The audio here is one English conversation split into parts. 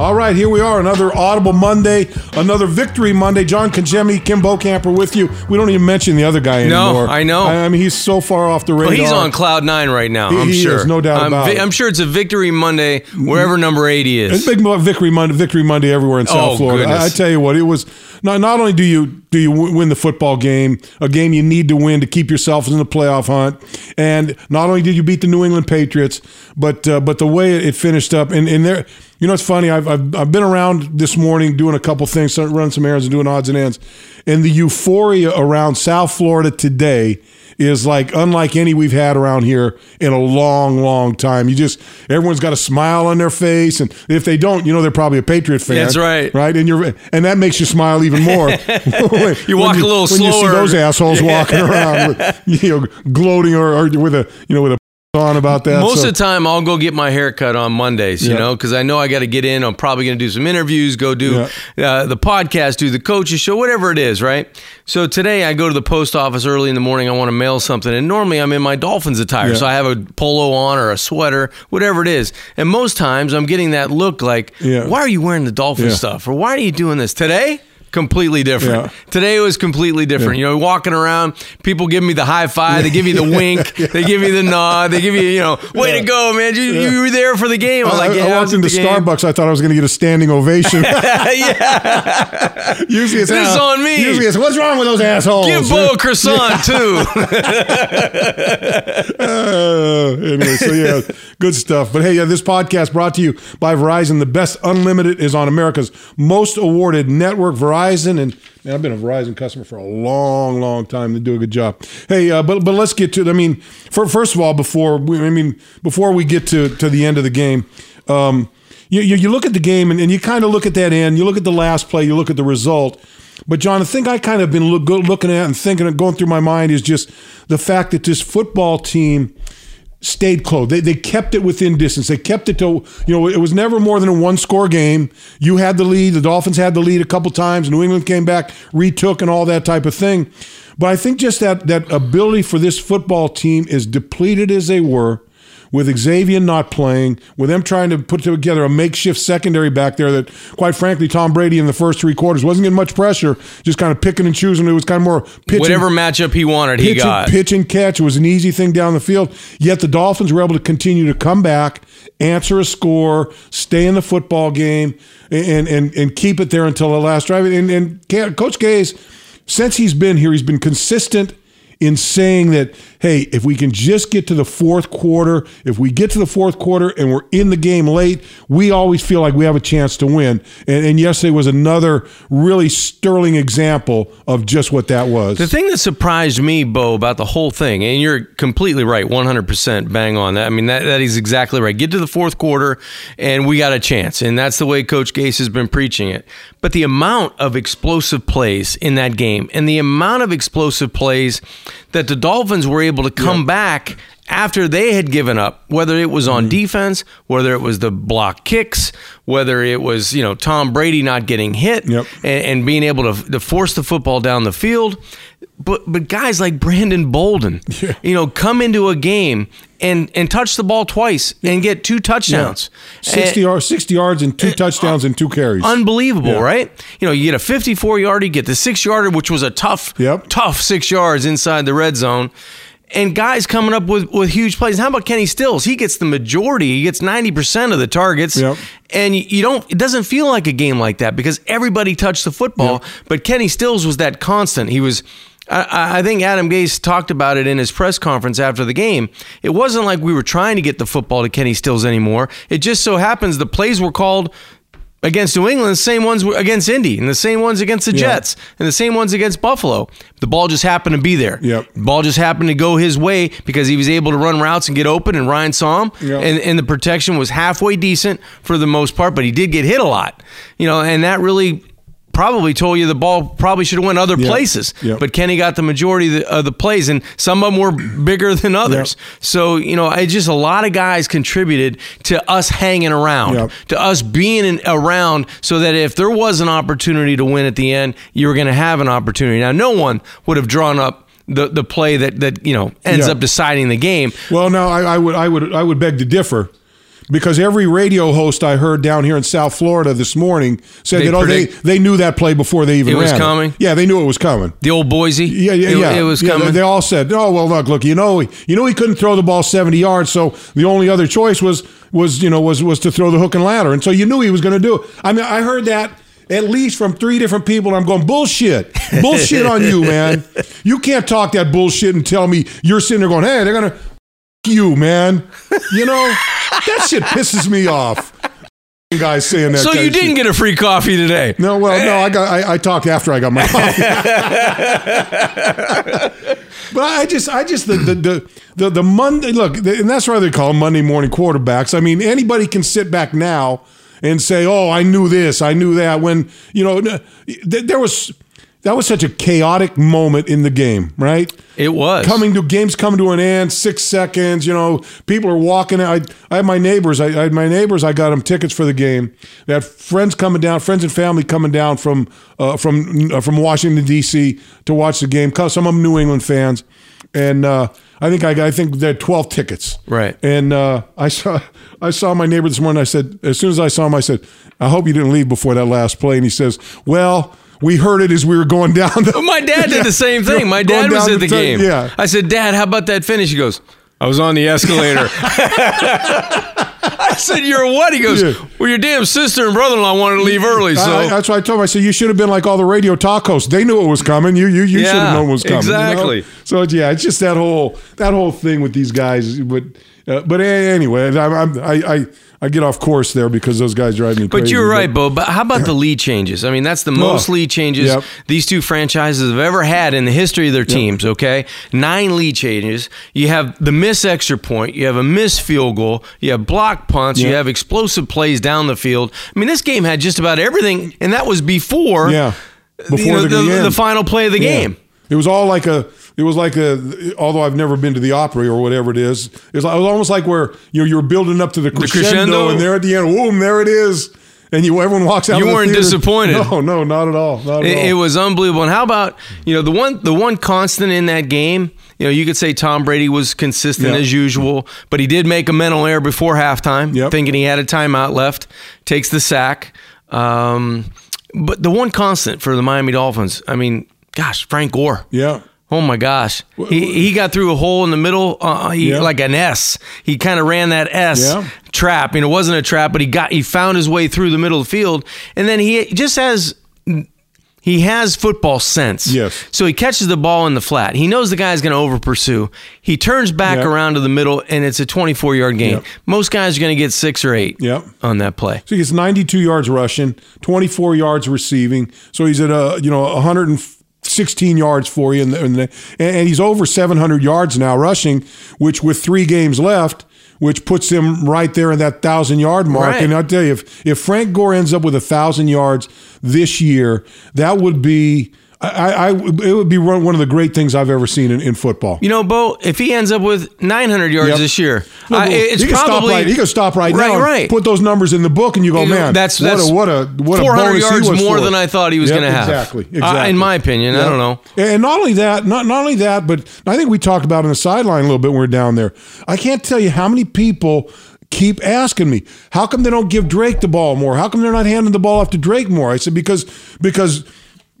All right, here we are, another Audible Monday, another Victory Monday. John Congemi, Kim Bokamper with you. We don't even mention the other guy anymore. No. I know. I, I mean, he's so far off the radar. Well, he's on cloud nine right now. He- I'm he sure. is, no doubt I'm, about it. I'm sure it's a victory Monday wherever number eighty It's is. big mo- Victory Monday, Victory Monday everywhere in South Oh, Florida. I, I tell you what, it was not not only do you do you win the football game, a game you need to win to keep yourself in the playoff hunt, and not only did you beat the New England Patriots, but uh, but the way it finished up, and and there, you know, it's funny. I've, I've I've been around this morning doing a couple things, running some errands and doing odds and ends, and the euphoria around South Florida today is like unlike any we've had around here in a long, long time. You just everyone's got a smile on their face, and if they don't, you know they're probably a Patriot fan. That's right. right? And you're and that makes you smile even more. When- You walk a little when you see those assholes walking around, with, you know, gloating or, or with a you know with a on about that. Most So- of the time, I'll go get my hair cut on Mondays, you Yeah. know, because I know I got to get in. I'm probably going to do some interviews, go do uh, the podcast, do the coaches show, whatever it is, right? So today I go to the post office early in the morning. I want to mail something, and normally I'm in my Dolphins attire, Yeah. so I have a polo on or a sweater, whatever it is. And most times I'm getting that look like, Yeah. why are you wearing the Dolphin Yeah. stuff, or why are you doing this today? Completely different. Yeah. Today was completely different. You know, walking around, people give me the high five, they give you the wink, they give you the nod, they give you, you know, way to go, man. You, you were there for the game. I'm like, yeah, I I walked into. Starbucks. I thought I was going to get a standing ovation. yeah, usually it's This is on me. Usually it's what's wrong with those assholes? give Bo a croissant too. Uh, anyway, so yeah, good stuff. But hey, yeah, this podcast brought to you by Verizon. The best unlimited is on America's most awarded network, Verizon. And man, I've been a Verizon customer for a long, long time. They do a good job. Hey, uh, but but let's get to. I mean, for, first of all, before we, I mean, before we get to to the end of the game. Um, you, you, you look at the game and, and you kind of look at that end. You look at the last play. You look at the result. But John, the thing I kind of been look, looking at and thinking and going through my mind is just the fact that this football team stayed close. They, they kept it within distance. They kept it to, you know, it was never more than a one score game. You had the lead. The Dolphins had the lead a couple times. New England came back, retook, and all that type of thing. But I think just that that ability for this football team, as depleted as they were, with Xavien not playing, with them trying to put together a makeshift secondary back there that, quite frankly, Tom Brady in the first three quarters wasn't getting much pressure, just kind of picking and choosing. It was kind of more pitching, Whatever matchup he wanted, he pitch, got. and, pitch and catch. It was an easy thing down the field. Yet the Dolphins were able to continue to come back, answer a score, stay in the football game, and and and keep it there until the last drive. And, and Coach Gase, since he's been here, he's been consistent in saying that, hey, if we can just get to the fourth quarter, if we get to the fourth quarter and we're in the game late, we always feel like we have a chance to win. And, and yesterday was another really sterling example of just what that was. The thing that surprised me, Bo, about the whole thing, and you're completely right, 100% bang on that. I mean, that, that is exactly right. Get to the fourth quarter, and we got a chance. And that's the way Coach Gase has been preaching it. But the amount of explosive plays in that game, and the amount of explosive plays that the Dolphins were able to come back after they had given up, whether it was Mm-hmm. on defense, whether it was the block kicks, whether it was you know Tom Brady not getting hit Yep. and, and being able to, to force the football down the field, but but guys like Brandon Bolden, Yeah. you know, come into a game and and touch the ball twice and get two touchdowns, 60 yards, 60 yards and two touchdowns and two carries. Unbelievable, Yeah. right? You know, you get a 54 yarder, you get the six yarder, which was a tough, Yep. tough six yards inside the red zone. And guys coming up with, with huge plays. How about Kenny Stills? He gets the majority. He gets 90% of the targets. Yep. And you- don't, it doesn't feel like a game like that because everybody touched the football. But Kenny Stills was that constant. He was, I, I think Adam Gase talked about it in his press conference after the game. It wasn't like we were trying to get the football to Kenny Stills anymore. It just so happens the plays were called against New England, the same ones against Indy, and the same ones against the Yeah. Jets, and the same ones against Buffalo. The ball just happened to be there. Yep. The ball just happened to go his way because he was able to run routes and get open, and Ryan saw him. Yep. And, and the protection was halfway decent for the most part, but he did get hit a lot. You know, and that really probably told you the ball probably should have went other Yep. places. Yep. But Kenny got the majority of the, of the plays, and some of them were bigger than others. So you know, I just a lot of guys contributed to us hanging around, Yep. to us being in, around, so that if there was an opportunity to win at the end, you were going to have an opportunity. Now, no one would have drawn up. The, the play that, that you know ends Yeah. up deciding the game. Well, no, I, I would I would I would beg to differ because every radio host I heard down here in South Florida this morning said They that oh they predict- they knew that play before they even It was ran coming? Yeah, they knew it was coming. The old Boise. Yeah, yeah, It, yeah. It was Yeah, coming. They, they all said, "Oh well, look, look. You know, you know, he couldn't throw the ball seventy yards, so the only other choice was was you know was was to throw the hook and ladder, and so you knew he was going to do it." I mean, I heard that at least from three different people, I'm going bullshit, bullshit on you, man. You can't talk that bullshit and tell me you're sitting there going, "Hey, they're gonna." You man, you know that shit pisses me off. Guys saying that. so you didn't get a free coffee today. No, well, no, I got I, I talked after I got my coffee. but I just I just the the the the, the Monday look, and that's why they call them Monday morning quarterbacks. I mean, anybody can sit back now and say, "Oh, I knew this, I knew that." When you know th- there was that was such a chaotic moment in the game, right? It was coming to games coming to an end, six seconds. You know, people are walking. I I have my neighbors. I, I had my neighbors. I got them tickets for the game. They had friends coming down, friends and family coming down from uh, from uh, from Washington D.C. to watch the game. Some of them New England fans, and uh, I think I, I think they had twelve tickets. Right. And uh, I saw I saw my neighbor this morning. I said as soon as I saw him, I said, I hope you didn't leave before that last play. And he says, Well. We heard it as we were going down. The, My dad did the same thing. My dad was at the the- game. yeah. I said, Dad, how about that finish? He goes, I was on the escalator. I said, You're what? He goes, Yeah. Well, your damn sister and brother in law wanted to leave early. So I, I- that's why I told him. I said you should have been like all the radio talk hosts. They knew it was coming. You you, you should have known it was coming. you know? exactly. So yeah, it's just that whole that whole thing with these guys. But uh, but anyway, I, I'm- I I I get off course there because those guys drive me crazy. But you're right, Bo. But how about the lead changes? I mean, that's the most lead changes Yep. these two franchises have ever had in the history of their teams, okay? Nine lead changes. You have the miss extra point, you have a miss field goal, you have block punts, you have explosive plays down the field. I mean, this game had just about everything, and that was before, Yeah. you Before know, the, the, the final play of the Yeah. game. It was all like a. It was like a. Although I've never been to the Opry or whatever it is, it was, it was almost like where you know you're building up to the crescendo, crescendo. and there at the end, boom, there it is, and you everyone walks out. You the weren't disappointed. No, no, not at all. Not at It, all. it was unbelievable. And how about you know the one the one constant in that game? You know, you could say Tom Brady was consistent Yeah. as usual, but he did make a mental error before halftime, Yep. thinking he had a timeout left. Takes the sack. Um, but the one constant for the Miami Dolphins, I mean, gosh, Frank Gore. yeah. Oh my gosh, he he got through a hole in the middle, uh, he, Yeah. like an S. He kind of ran that S Yeah. trap. You know, it wasn't a trap, but he got he found his way through the middle of the field, and then he just has he has football sense. Yes. So he catches the ball in the flat. He knows the guy's going to over pursue. He turns back Yep. around to the middle, and it's a 24 yard gain. Yep. Most guys are going to get six or eight Yep. on that play. So he gets 92 yards rushing, 24 yards receiving. So he's at a you know 116 yards for you, in the, in the, and and he's over 700 yards now rushing, which with three games left, which puts him right there in that thousand yard mark. Right. And I'll tell you, if if Frank Gore ends up with a thousand yards this year, that would be. I, I, it would be one of the great things I've ever seen in, in football. You know, Bo, if he ends up with 900 yards Yep. this year, Look, I, it's he probably stop right. He can stop right, right, now. right. Put those numbers in the book, and you go, You know, man. that's- what that's a what a what a 400 bonus he yards more for than. I thought he was Yep, gonna have. Exactly. Uh, Exactly. in my opinion, I don't know. And not only that, not not only that, but I think we talked about on the sideline a little bit when we were down there. I can't tell you how many people keep asking me, how come they don't give Drake the ball more? How come they're not handing the ball off to Drake more? I said because because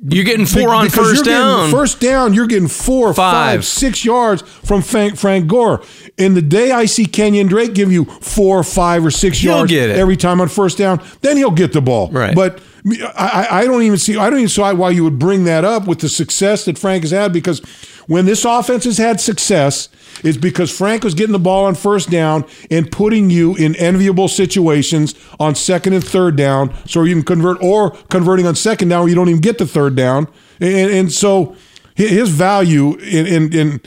You're getting four on first you're down. First down, you're getting four, Five. five, six yards from Frank, Frank Gore. In the day I see Kenyon Drake give you four, five, or six He'll yards every time on first down, then he'll get the ball. Right. But I, I don't even see. I don't even see why you would bring that up with the success that Frank has had. Because when this offense has had success, it's because Frank was getting the ball on first down and putting you in enviable situations on second and third down, so you can convert, or converting on second down where you don't even get the third down. And, and so his value in, in, in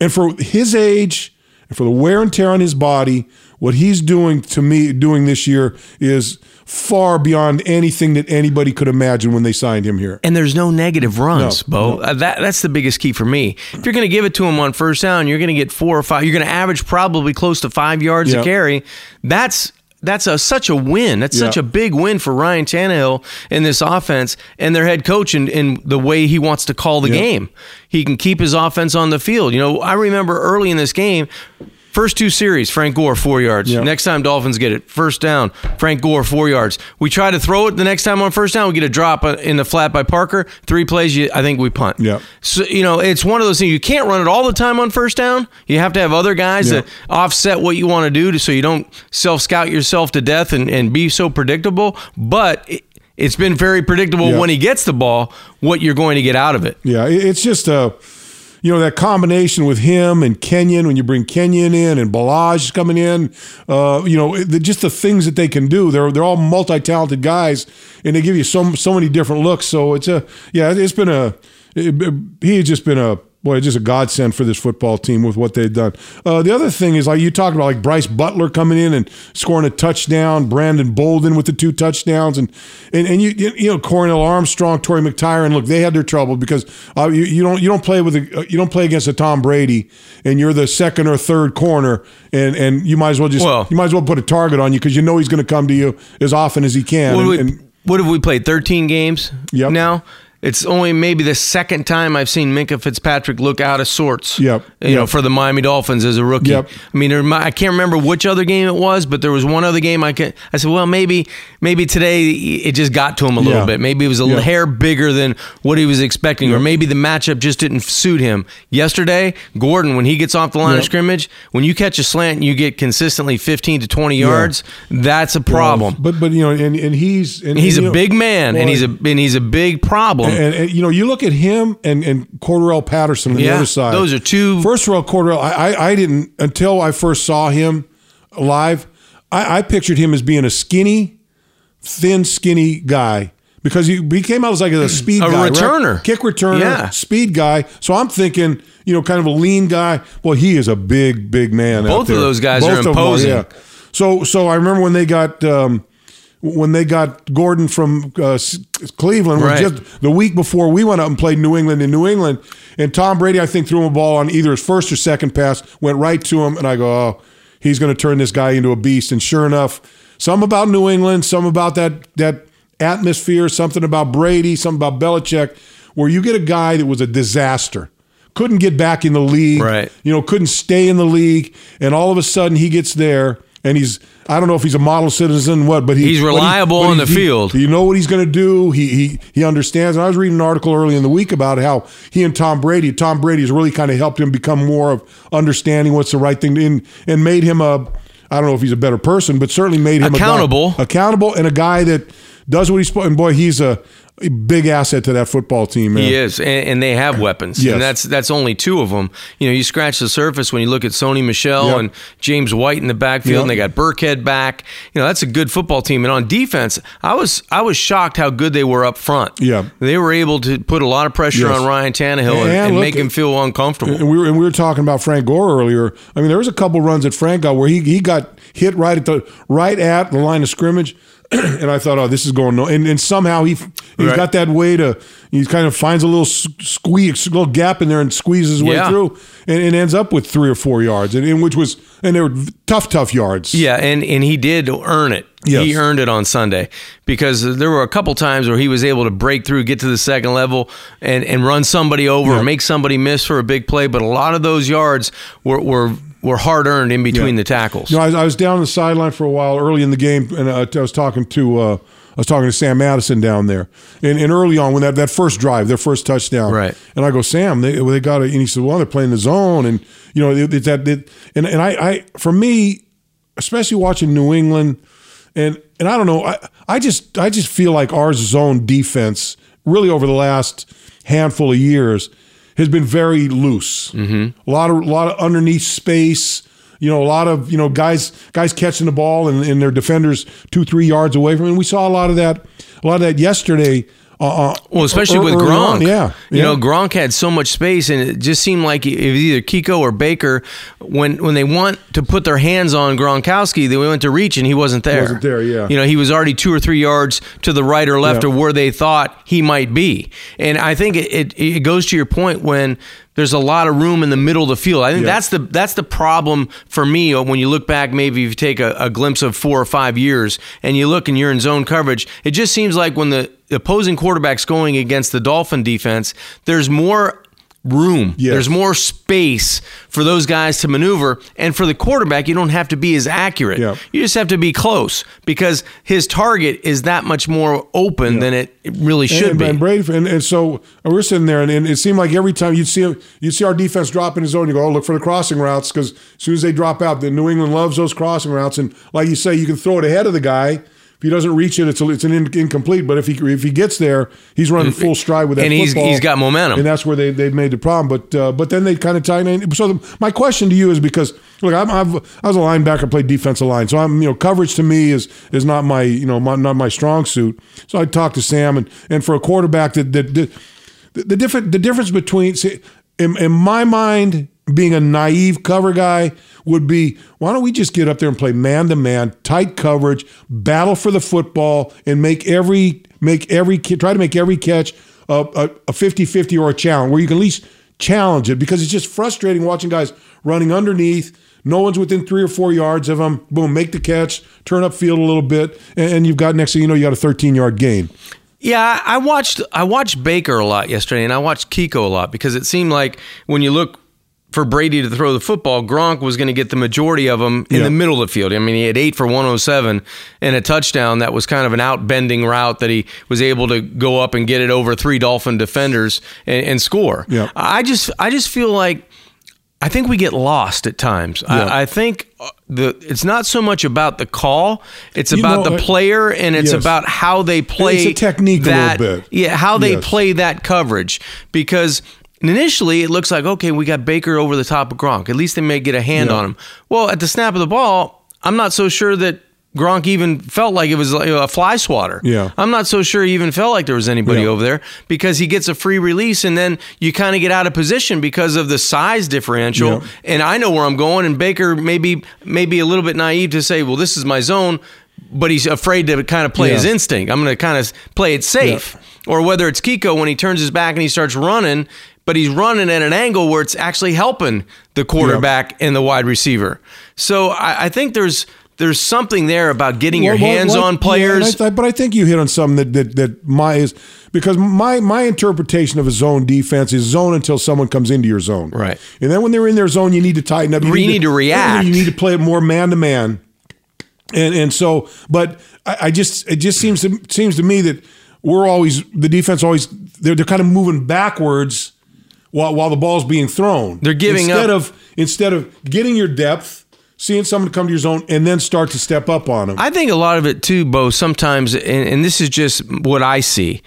and for his age and for the wear and tear on his body, what he's doing to me doing this year is far beyond anything that anybody could imagine when they signed him here. and there's no negative runs, No, Bo. Uh, that that's the biggest key for me. If you're going to give it to him on first down, you're going to get four or five. You're going to average probably close to five yards Yeah. a carry. That's that's a such a win. That's such a big win for Ryan Tannehill in this offense and their head coach in, in the way he wants to call the Yeah. game. He can keep his offense on the field. You know, I remember early in this game. First two series, Frank Gore four yards. Yeah. Next time Dolphins get it, first down, Frank Gore four yards. We try to throw it the next time on first down, we get a drop uh, in the flat by Parker. Three plays, you, I think we punt. Yeah. So you know, it's one of those things you can't run it all the time on first down. You have to have other guys Yeah. that offset what you want to do, to, so you don't self scout yourself to death and, and be so predictable. But it, it's been very predictable when he gets the ball, what you're going to get out of it. Yeah, it's just a, you know, that combination with him and Kenyon. When you bring Kenyon in and Ballage is coming in, uh, you know, it- just the things that they can do. They're they're all multi-talented guys, and they give you so so many different looks. So it's a yeah, it's been a it, has just been a boy, just a godsend for this football team with what they've done. Uh, the other thing is like you talked about like Brice Butler coming in and scoring a touchdown, Brandon Bolden with the two touchdowns, and and, and you you know Cornell Armstrong, Torry McTyer. Look, they had their trouble because uh, you, you don't you don't play with a, you don't play against a Tom Brady, and you're the second or third corner, and and you might as well just Well- you might as well put a target on you because you know he's going to come to you as often as he can. What, and- we, and- what have we played? 13 games Yep. now? It's only maybe the second time I've seen Minkah Fitzpatrick look out of sorts. Yep. You know, for the Miami Dolphins as a rookie. Yep. I mean, I can't remember which other game it was, but there was one other game I can. I said, well, maybe maybe today it just got to him a little Yeah. bit. Maybe it was a Yeah. hair bigger than what he was expecting, or maybe the matchup just didn't suit him. Yesterday, Gordon, when he gets off the line Yep. of scrimmage, when you catch a slant and you get consistently 15 to 20 yards, that's a problem. But but you know, and and he's and, He's and, a know, big man, and he's a and he's a big problem. And, and you know, you look at him and and Cordarrelle Patterson on the other side. those are two- First of all, Cordarrelle, I, I I didn't until I first saw him live. I, I pictured him as being a skinny, thin, skinny guy because he, he came out as like a speed A guy, right? returner. kick returner, Yeah. speed guy. So I'm thinking, you know, kind of a lean guy. Well, he is a big, big man. out Both of those guys are of them imposing. yeah. So so I remember when they got. Um, when they got Gordon from uh, Cleveland, Right. just the week before we went up and played New England in New England, and Tom Brady, I think, threw him a ball on either his first or second pass, went right to him, and I go, oh, he's going to turn this guy into a beast. And sure enough, some about New England, some about that that atmosphere, something about Brady, something about Belichick, where you get a guy that was a disaster. Couldn't get back in the league, Right. You know, couldn't stay in the league, and all of a sudden he gets there, and he's I don't know if he's a model citizen, what, but he, He's but he- reliable but on he- the he- field. You know what he's going to do. He he he understands. And I was reading an article early in the week about how he and Tom Brady, Tom Brady has really kind of helped him become more of understanding what's the right thing to, and and made him a. I don't know if he's a better person, but certainly made him a guy- Accountable. accountable, and a guy that does what he's supposed. And boy, he's a, big asset to that football team, man. He is, and, and they have weapons, Yes. and that's that's only two of them. You know, you scratch the surface when you look at Sony Michel Yep. and James White in the backfield, Yep. and they got Burkhead back. You know, that's a good football team. And on defense, I was I was shocked how good they were up front. Yeah. they were able to put a lot of pressure Yes. on Ryan Tannehill and, And and look, make him feel uncomfortable. And we were and we were talking about Frank Gore earlier. I mean, there was a couple runs that Frank got where he he got hit right at the right at the line of scrimmage, and I thought, oh, this is going no. And, and somehow he he's Right. got that way to he kind of finds a little squeeze, a little gap in there and squeezes his way Yeah. through, and, and ends up with three or four yards, and, and which was and they were tough, tough yards. Yeah, and and he did earn it. Yes. He earned it on Sunday because there were a couple times where he was able to break through, get to the second level, and and run somebody over, Yeah. or make somebody miss for a big play. But a lot of those yards were were, were hard earned in between Yeah. the tackles. You know, I was, I was down the sideline for a while early in the game, and uh, I was talking to uh, I was talking to Sam Madison down there, and, and early on when that, that first drive, their first touchdown, Right. And I go, Sam, they they got it, and he said, well, they're playing the zone, and you know, it, it's that, it, and and I, I for me, especially watching New England, and and I don't know, I I just I just feel like our zone defense really over the last handful of years has been very loose. Mm-hmm. A lot of a lot of underneath space. You know, a lot of you know guys guys catching the ball and, and their defenders two three yards away from. It. And we saw a lot of that a lot of that yesterday. Uh, uh, Well, especially ear- with Gronk. on. yeah, You know, Gronk had so much space, and it just seemed like it was either Kiko or Baker. When when they want to put their hands on Gronkowski, they went to reach, and he wasn't there. He Wasn't there, yeah. You know, he was already two or three yards to the right or left Yeah. of where they thought he might be. And I think it, it, it goes to your point when there's a lot of room in the middle of the field. I think Yeah. that's the that's the problem for me uh, when you look back. Maybe if you take a, a glimpse of four or five years and you look and you're in zone coverage, it just seems like when the opposing quarterback's going against the Dolphin defense, there's more room. Yes. There's more space for those guys to maneuver. And for the quarterback, you don't have to be as accurate. Yeah. You just have to be close because his target is that much more open than it really should and, be. And Brady, and, and so we're sitting there, and, and it seemed like every time you'd see you'd see our defense drop in his zone, you go, "Oh, look for the crossing routes," because as soon as they drop out, the New England loves those crossing routes, and like you say, you can throw it ahead of the guy. If he doesn't reach it, it's a, it's an in, incomplete. But if he if he gets there, he's running full stride with that And he's- football, he's got momentum. and that's where they they made the problem. But uh, but then they kind of tighten. in. So the, my question to you is because look, I'm, I've, I was a linebacker, played defensive line, so I'm you know coverage to me is is not my you know my, not my strong suit. So I talked to Sam, and and for a quarterback that that, that the, the different the difference between see, in, in my mind being a naive cover guy would be why don't we just get up there and play man to man tight coverage battle for the football and make every make every try to make every catch a, a, a 50-50 or a challenge where you can at least challenge it because it's just frustrating watching guys running underneath no one's within three or four yards of them boom make the catch turn up field a little bit and, and you've got next thing you know you got a 13 yard gain. Yeah, I watched I watched Baker a lot yesterday, and I watched Kiko a lot because it seemed like when you look for Brady to throw the football, Gronk was going to get the majority of them in Yeah. the middle of the field. I mean, he had eight for 107 and a touchdown that was kind of an outbending route that he was able to go up and get it over three Dolphin defenders and, and score. Yeah. I just I just feel like I think we get lost at times. Yeah. I, I think uh, the it's not so much about the call; it's You about know, the player and it's yes. about how they play. It's a technique a little that, bit. Yeah, how they Yes. play that coverage because. Initially, it looks like okay, we got Baker over the top of Gronk. At least they may get a hand Yeah. on him. Well, at the snap of the ball, I'm not so sure that Gronk even felt like it was like a fly swatter. Yeah. I'm not so sure he even felt like there was anybody Yeah. over there because he gets a free release and then you kind of get out of position because of the size differential. Yeah. And I know where I'm going. And Baker maybe maybe a little bit naive to say, well, this is my zone, but he's afraid to kind of play Yeah. his instinct. I'm going to kind of play it safe. Or whether it's Kiko when he turns his back and he starts running, but he's running at an angle where it's actually helping the quarterback and the wide receiver. So I, I think there's there's something there about getting your Well, well, hands well, on players. and I, but I think you hit on something that that, that my is because my my interpretation of a zone defense is zone until someone comes into your zone. Right. And then when they're in their zone, you need to tighten up. You You need to react. You need to play it more man to man. And and so, but I, I just it just seems to seems to me that we're always the defense always they're they're kind of moving backwards while while the ball's being thrown. They're giving instead up- of instead of getting your depth. Seeing someone come to your zone and then start to step up on them. I think a lot of it too, Bo. Sometimes, and, and this is just what I see.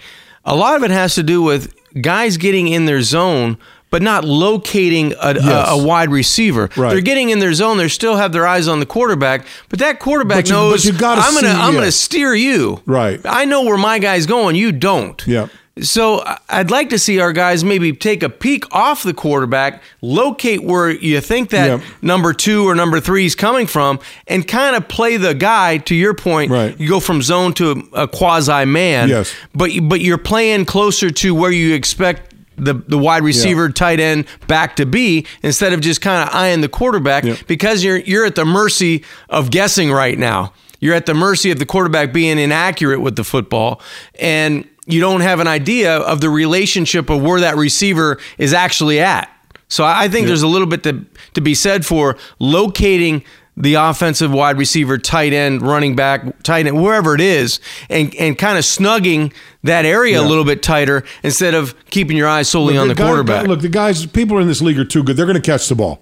A lot of it has to do with guys getting in their zone, but not locating a, Yes. a, a wide receiver. Right. They're getting in their zone. They still have their eyes on the quarterback, but that quarterback But you- knows but I'm gonna see- I'm yeah. gonna steer you. Right. I know where my guy's going. You don't. Yeah. So I'd like to see our guys maybe take a peek off the quarterback, locate where you think that number two or number three is coming from, and kind of play the guy. To your point, Right. you go from zone to a, quasi man. Yes. but but you're playing closer to where you expect. The, the wide receiver, tight end, back to be instead of just kind of eyeing the quarterback Yep. because you're you're at the mercy of guessing right now. You're at the mercy of the quarterback being inaccurate with the football, and you don't have an idea of the relationship of where that receiver is actually at. So I think there's a little bit to, to be said for locating the offensive wide receiver, tight end, running back, tight end, wherever it is, and, and kind of snugging that area a little bit tighter instead of keeping your eyes solely on the guy- quarterback. look, the guys, people in this league are too good. They're going to catch the ball.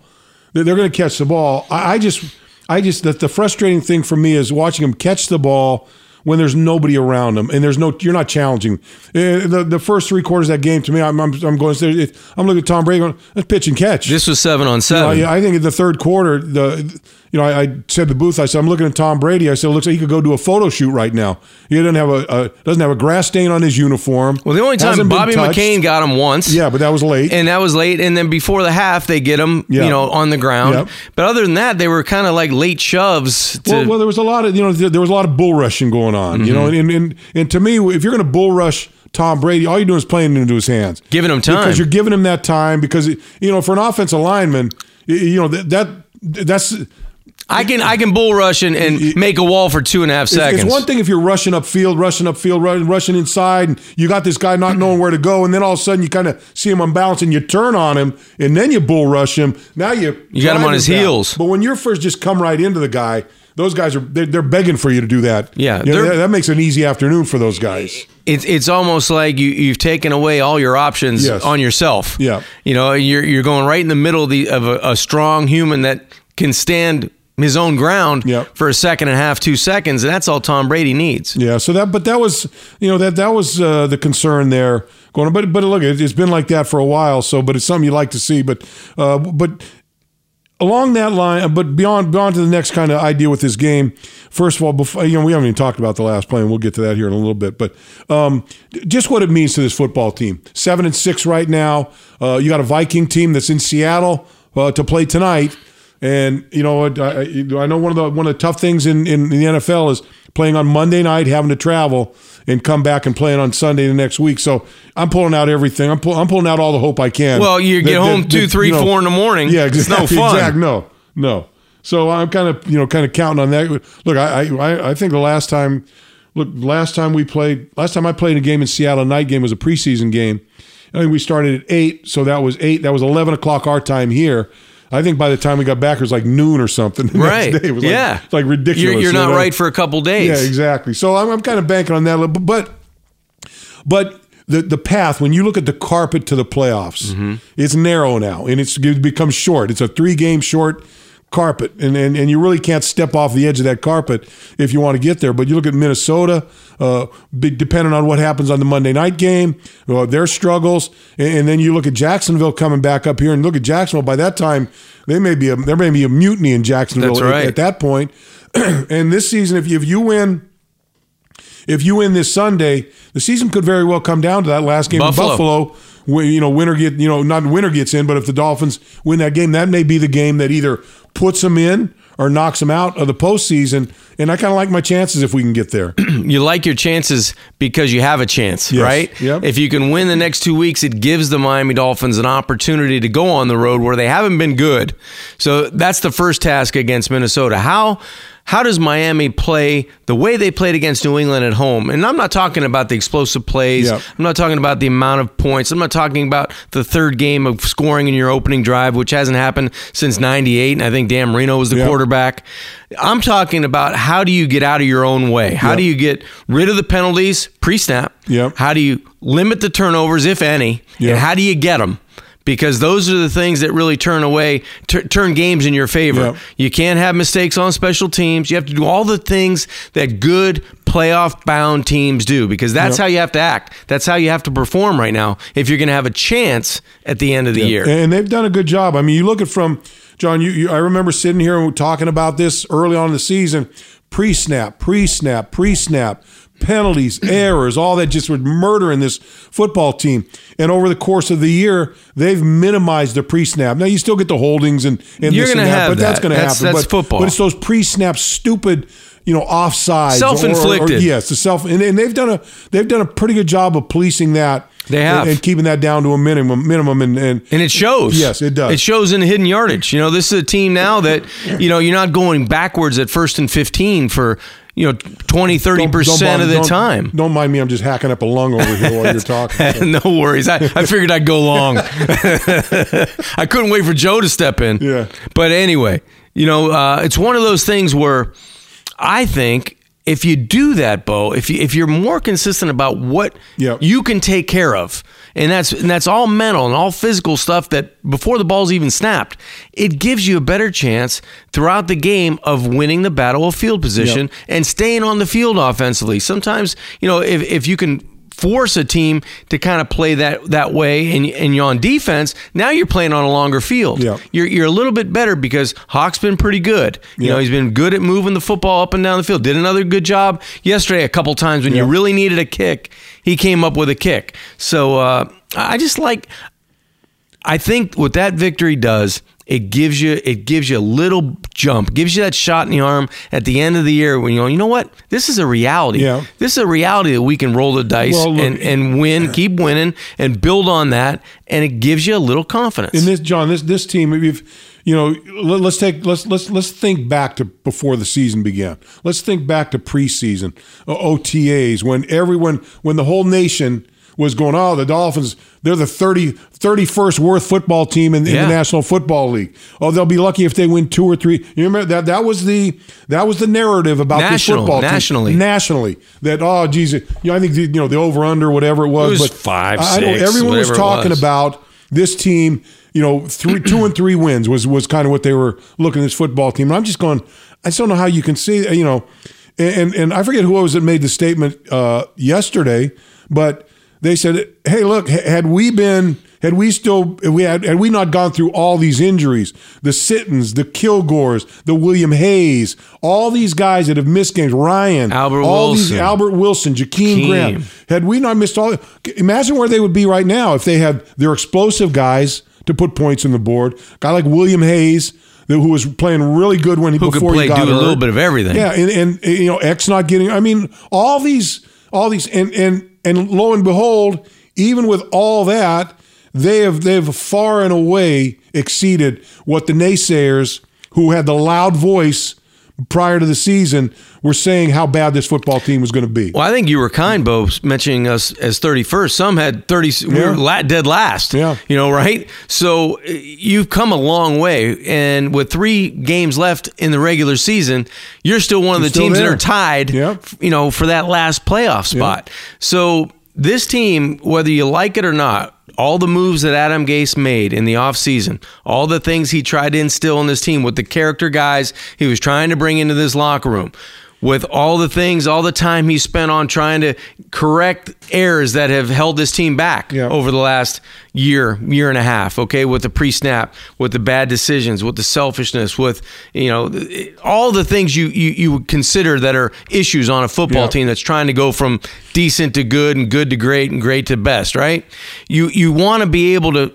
They're, they're going to catch the ball. I, I just, I just, that the frustrating thing for me is watching them catch the ball when there's nobody around them and there's no, you're not challenging. Uh, the, the first three quarters of that game to me, I'm, I'm, I'm going. I'm looking at Tom Brady, going, pitch and catch. this was seven on seven. Uh, yeah, I think in the third quarter, the you know, I, I said to the booth, I said, I'm looking at Tom Brady. I said, it looks like he could go do a photo shoot right now. He doesn't have a, a doesn't have a grass stain on his uniform. Well, the only time Bobby. McCain got him once. yeah, but that was late. and that was late. And then before the half, they get him, Yeah. you know, on the ground. Yep. But other than that, they were kind of like late shoves. To, Well, well, there was a lot of you know there, was a lot of bull rushing going on. You know, Mm-hmm. and, and and to me, if you're going to bull rush Tom Brady, all you're doing is playing into his hands, Giving him time. because you're giving him that time. Because you know, for an offensive lineman, you know that, that that's I can I can bull rush and, and make a wall for two and a half seconds. It's one thing if you're rushing upfield, rushing upfield, run- rushing inside, and you got this guy not knowing where to go, and then all of a sudden you kind of see him unbalanced and you turn on him, and then you bull rush him. Now you You got him on his back. heels. But when you're first just come right into the guy, those guys are they're, they're begging for you to do that. Yeah, You know, that, that makes an easy afternoon for those guys. it's it's almost like you you've taken away all your options Yes. on yourself. Yeah. you know you're you're going right in the middle of, the, of a, a strong human that can stand his own ground Yeah. for a second and a half, two seconds, and that's all Tom Brady needs. Yeah, so that, but that was, you know, that that was uh, the concern there. Going, but but look, it, it's been like that for a while. So, but it's something you like to see. But uh, but along that line, but beyond beyond to the next kind of idea with this game. First of all, before you know, we haven't even talked about the last play, and we'll get to that here in a little bit. But um, just what it means to this football team. Seven and six right now. Uh, you got a Viking team that's in Seattle uh, to play tonight. And you know, I, I know one of the one of the tough things in, in the NFL is playing on Monday night, having to travel, and come back and playing on Sunday the next week. So I'm pulling out everything. I'm, pull, I'm pulling out all the hope I can. Well, you get That- home that- two, that, three, you know, four in the morning. Yeah, It's exactly. no fun. Exactly. No, no. So I'm kind of you know kind of counting on that. Look, I I, I think the last time, look, last time we played, last time I played a game in Seattle, a night game was a preseason game. I think we started at eight, so that was eight. That was eleven o'clock our time here. I think by the time we got back, it was like noon or something. The Right? Day. It was like, yeah, it's like ridiculous. You're, you're you not know? right for a couple days. Yeah, exactly. So I'm, I'm kind of banking on that, a little, but but the the path when you look at the carpet to the playoffs, Mm-hmm. it's narrow now and it's it becomes short. It's a three game short carpet, and, and and you really can't step off the edge of that carpet if you want to get there. But you look at Minnesota, uh, depending on what happens on the Monday night game, uh, their struggles, and, and then you look at Jacksonville coming back up here, and look at Jacksonville. By that time, they may be a, there may be a mutiny in Jacksonville That's at- at that point. and this season, if you, if you win if you win this Sunday, the season could very well come down to that last game Buffalo. in Buffalo. You know, winner get you know not winner gets in, but if the Dolphins win that game, that may be the game that either puts them in or knocks them out of the postseason. And I kind of like my chances if we can get there. you like your chances because you have a chance, Yes. right? Yep. If you can win the next two weeks, it gives the Miami Dolphins an opportunity to go on the road where they haven't been good. So that's the first task against Minnesota. How how does Miami play the way they played against New England at home? And I'm not talking about the explosive plays. Yep. I'm not talking about the amount of points. I'm not talking about the third game of scoring in your opening drive, which hasn't happened since 98. And I think Dan Marino was the Yep. quarterback. I'm talking about how do you get out of your own way? How Yep. do you get rid of the penalties pre snap? Yep. How do you limit the turnovers, if any? And how do you get them? Because those are the things that really turn away, tur turn games in your favor. Yep. You can't have mistakes on special teams. You have to do all the things that good playoff bound teams do because that's Yep. how you have to act. That's how you have to perform right now if you're going to have a chance at the end of the year. And they've done a good job. I mean, you look at from John. You, you I remember sitting here and talking about this early on in the season. Pre-snap, pre-snap, pre-snap, penalties, errors, all that just would murder in this football team. And over the course of the year, they've minimized the pre-snap. Now you still get the holdings and, and You're this and that, have but that's going to happen. that's but, football. But it's those pre-snap stupid. You know, offsides, or- or- or- Self-inflicted. yes, the self, and, and they've done a they've done a pretty good job of policing that. They have. and, and keeping that down to a minimum. Minimum, and, and And it shows. Yes, it does. It shows in the hidden yardage. You know, this is a team now that, you know, you're not going backwards at first and 15 for, you know, 20, 30% of the don't- time. Don't mind me. I'm just hacking up a lung over here while you're talking. no worries. I, I figured I'd go long. I couldn't wait for Joe to step in. Yeah. But anyway, you know, uh, it's one of those things where I think if you do that, Bo, if you if you're more consistent about what Yep. you can take care of, and that's and that's all mental and all physical stuff that before the ball's even snapped, it gives you a better chance throughout the game of winning the battle of field position Yep. and staying on the field offensively. Sometimes, you know, if if you can force a team to kind of play that that way and, and you're on defense, now you're playing on a longer field. Yeah. You're you're a little bit better because Haack's been pretty good. You Yeah. know, he's been good at moving the football up and down the field. Did another good job yesterday a couple times when you really needed a kick. He came up with a kick. So uh, I just like I think what that victory does it gives you it gives you a little jump, gives you that shot in the arm at the end of the year when you go, you know what, this is a reality. Yeah. This is a reality that we can roll the dice Well, look- and, and win, keep winning, and build on that, and it gives you a little confidence. in this John this this team if you know let, us take let's let's let's think back to before the season began let's think back to preseason OTAs when everyone when the whole nation was going oh the Dolphins they're the 30 31st worst football team in, in Yeah. the National Football League oh they'll be lucky if they win two or three you remember that that was the that was the narrative about National- this football team. nationally. nationally that oh geez you know I think the, you know the over under whatever it was It was but five, I don't everyone was talking was. about this team, you know, three, two and three wins was was kind of what they were looking at this football team. And I'm just going, I just don't know how you can see, you know, and and I forget who it was that made the statement uh, yesterday, but they said, hey, look, had we been, had we still, if we had, had we not gone through all these injuries, the Sittons, the Kilgores, the William Hayes, all these guys that have missed games, Ryan, Albert all these Wilson. Albert Wilson, Jakeem Keem. Grant, had we not missed all, imagine where they would be right now if they had their explosive guys to put points on the board. A guy like William Hayes, who was playing really good when he Who could before play, he got do a little bit of everything. Yeah, and, and you know X not getting. I mean, all these, all these, and and and lo and behold, even with all that, they have they've far and away exceeded what the naysayers who had the loud voice prior to the season we were saying how bad this football team was going to be. Well, I think you were kind, Bo, mentioning us as 31st. Some had 30, we Yeah. were la- dead last. Yeah. You know, right? So uh, you've come a long way. And with three games left in the regular season, you're still one of the teams there. that are tied, Yeah. you know, for that last playoff spot. So this team, whether you like it or not, all the moves that Adam Gase made in the offseason, all the things he tried to instill in this team with the character guys he was trying to bring into this locker room, with all the things, all the time he spent on trying to correct errors that have held this team back Yeah. over the last year, year and a half, okay, with the pre-snap, with the bad decisions, with the selfishness, with, you know, all the things you you, you would consider that are issues on a football Yeah. team that's trying to go from decent to good and good to great and great to best, right? You you want to be able to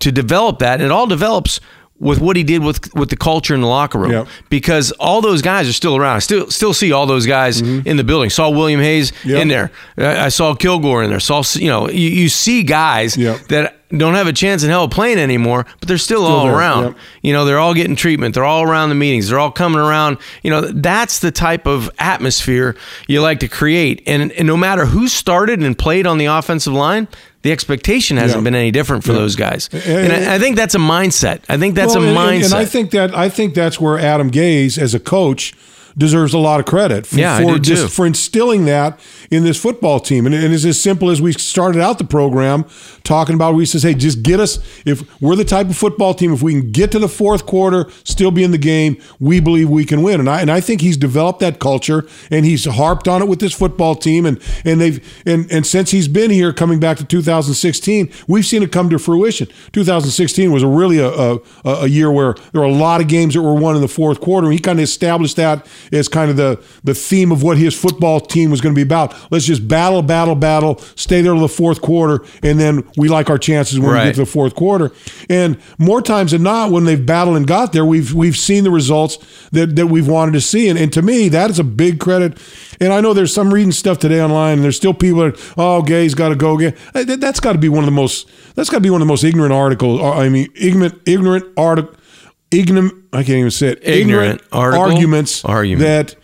to develop that, and it all develops with what he did with with the culture in the locker room Yep. because all those guys are still around. I still still see all those guys in the building. Saw William Hayes Mm-hmm. Yep. in there. I saw Kilgore in there. Saw you know you, you see guys Yep. that don't have a chance in hell playing anymore, but they're still, all there, around. You know, they're all getting treatment. They're all around the meetings. They're all coming around. You know, that's the type of atmosphere you like to create. And, and no matter who started and played on the offensive line, the expectation hasn't Yeah. been any different for those guys. And- And I, I think that's a mindset. I think that's Well, a and- mindset. and, I think that I think that's where Adam Gase, as a coach, deserves a lot of credit for, Yeah, for just for instilling that in this football team. And, and it's as simple as we started out the program talking about. We says, "Hey, just get us. If we're the type of football team, if we can get to the fourth quarter, still be in the game, we believe we can win." And I and I think he's developed that culture, and he's harped on it with this football team. And and they've and and since he's been here, coming back to 2016, we've seen it come to fruition. 2016 was a really a, a, a year where there were a lot of games that were won in the fourth quarter. And he kind of established that as kind of the, the theme of what his football team was going to be about. Let's just battle, battle, battle, stay there till the fourth quarter, and then we like our chances when we get to the fourth quarter. And more times than not, when they've battled and got there, we've we've seen the results that, that we've wanted to see. And, and to me, that is a big credit. And I know there's some reading stuff today online, and there's still people that oh, Gase's got to go again. Uh, that- That's got to be one of the most that's got to be one of the most ignorant articles. I mean, ignorant ignorant article. Ignorant, I can't even say it. Ignorant article? arguments Argument. that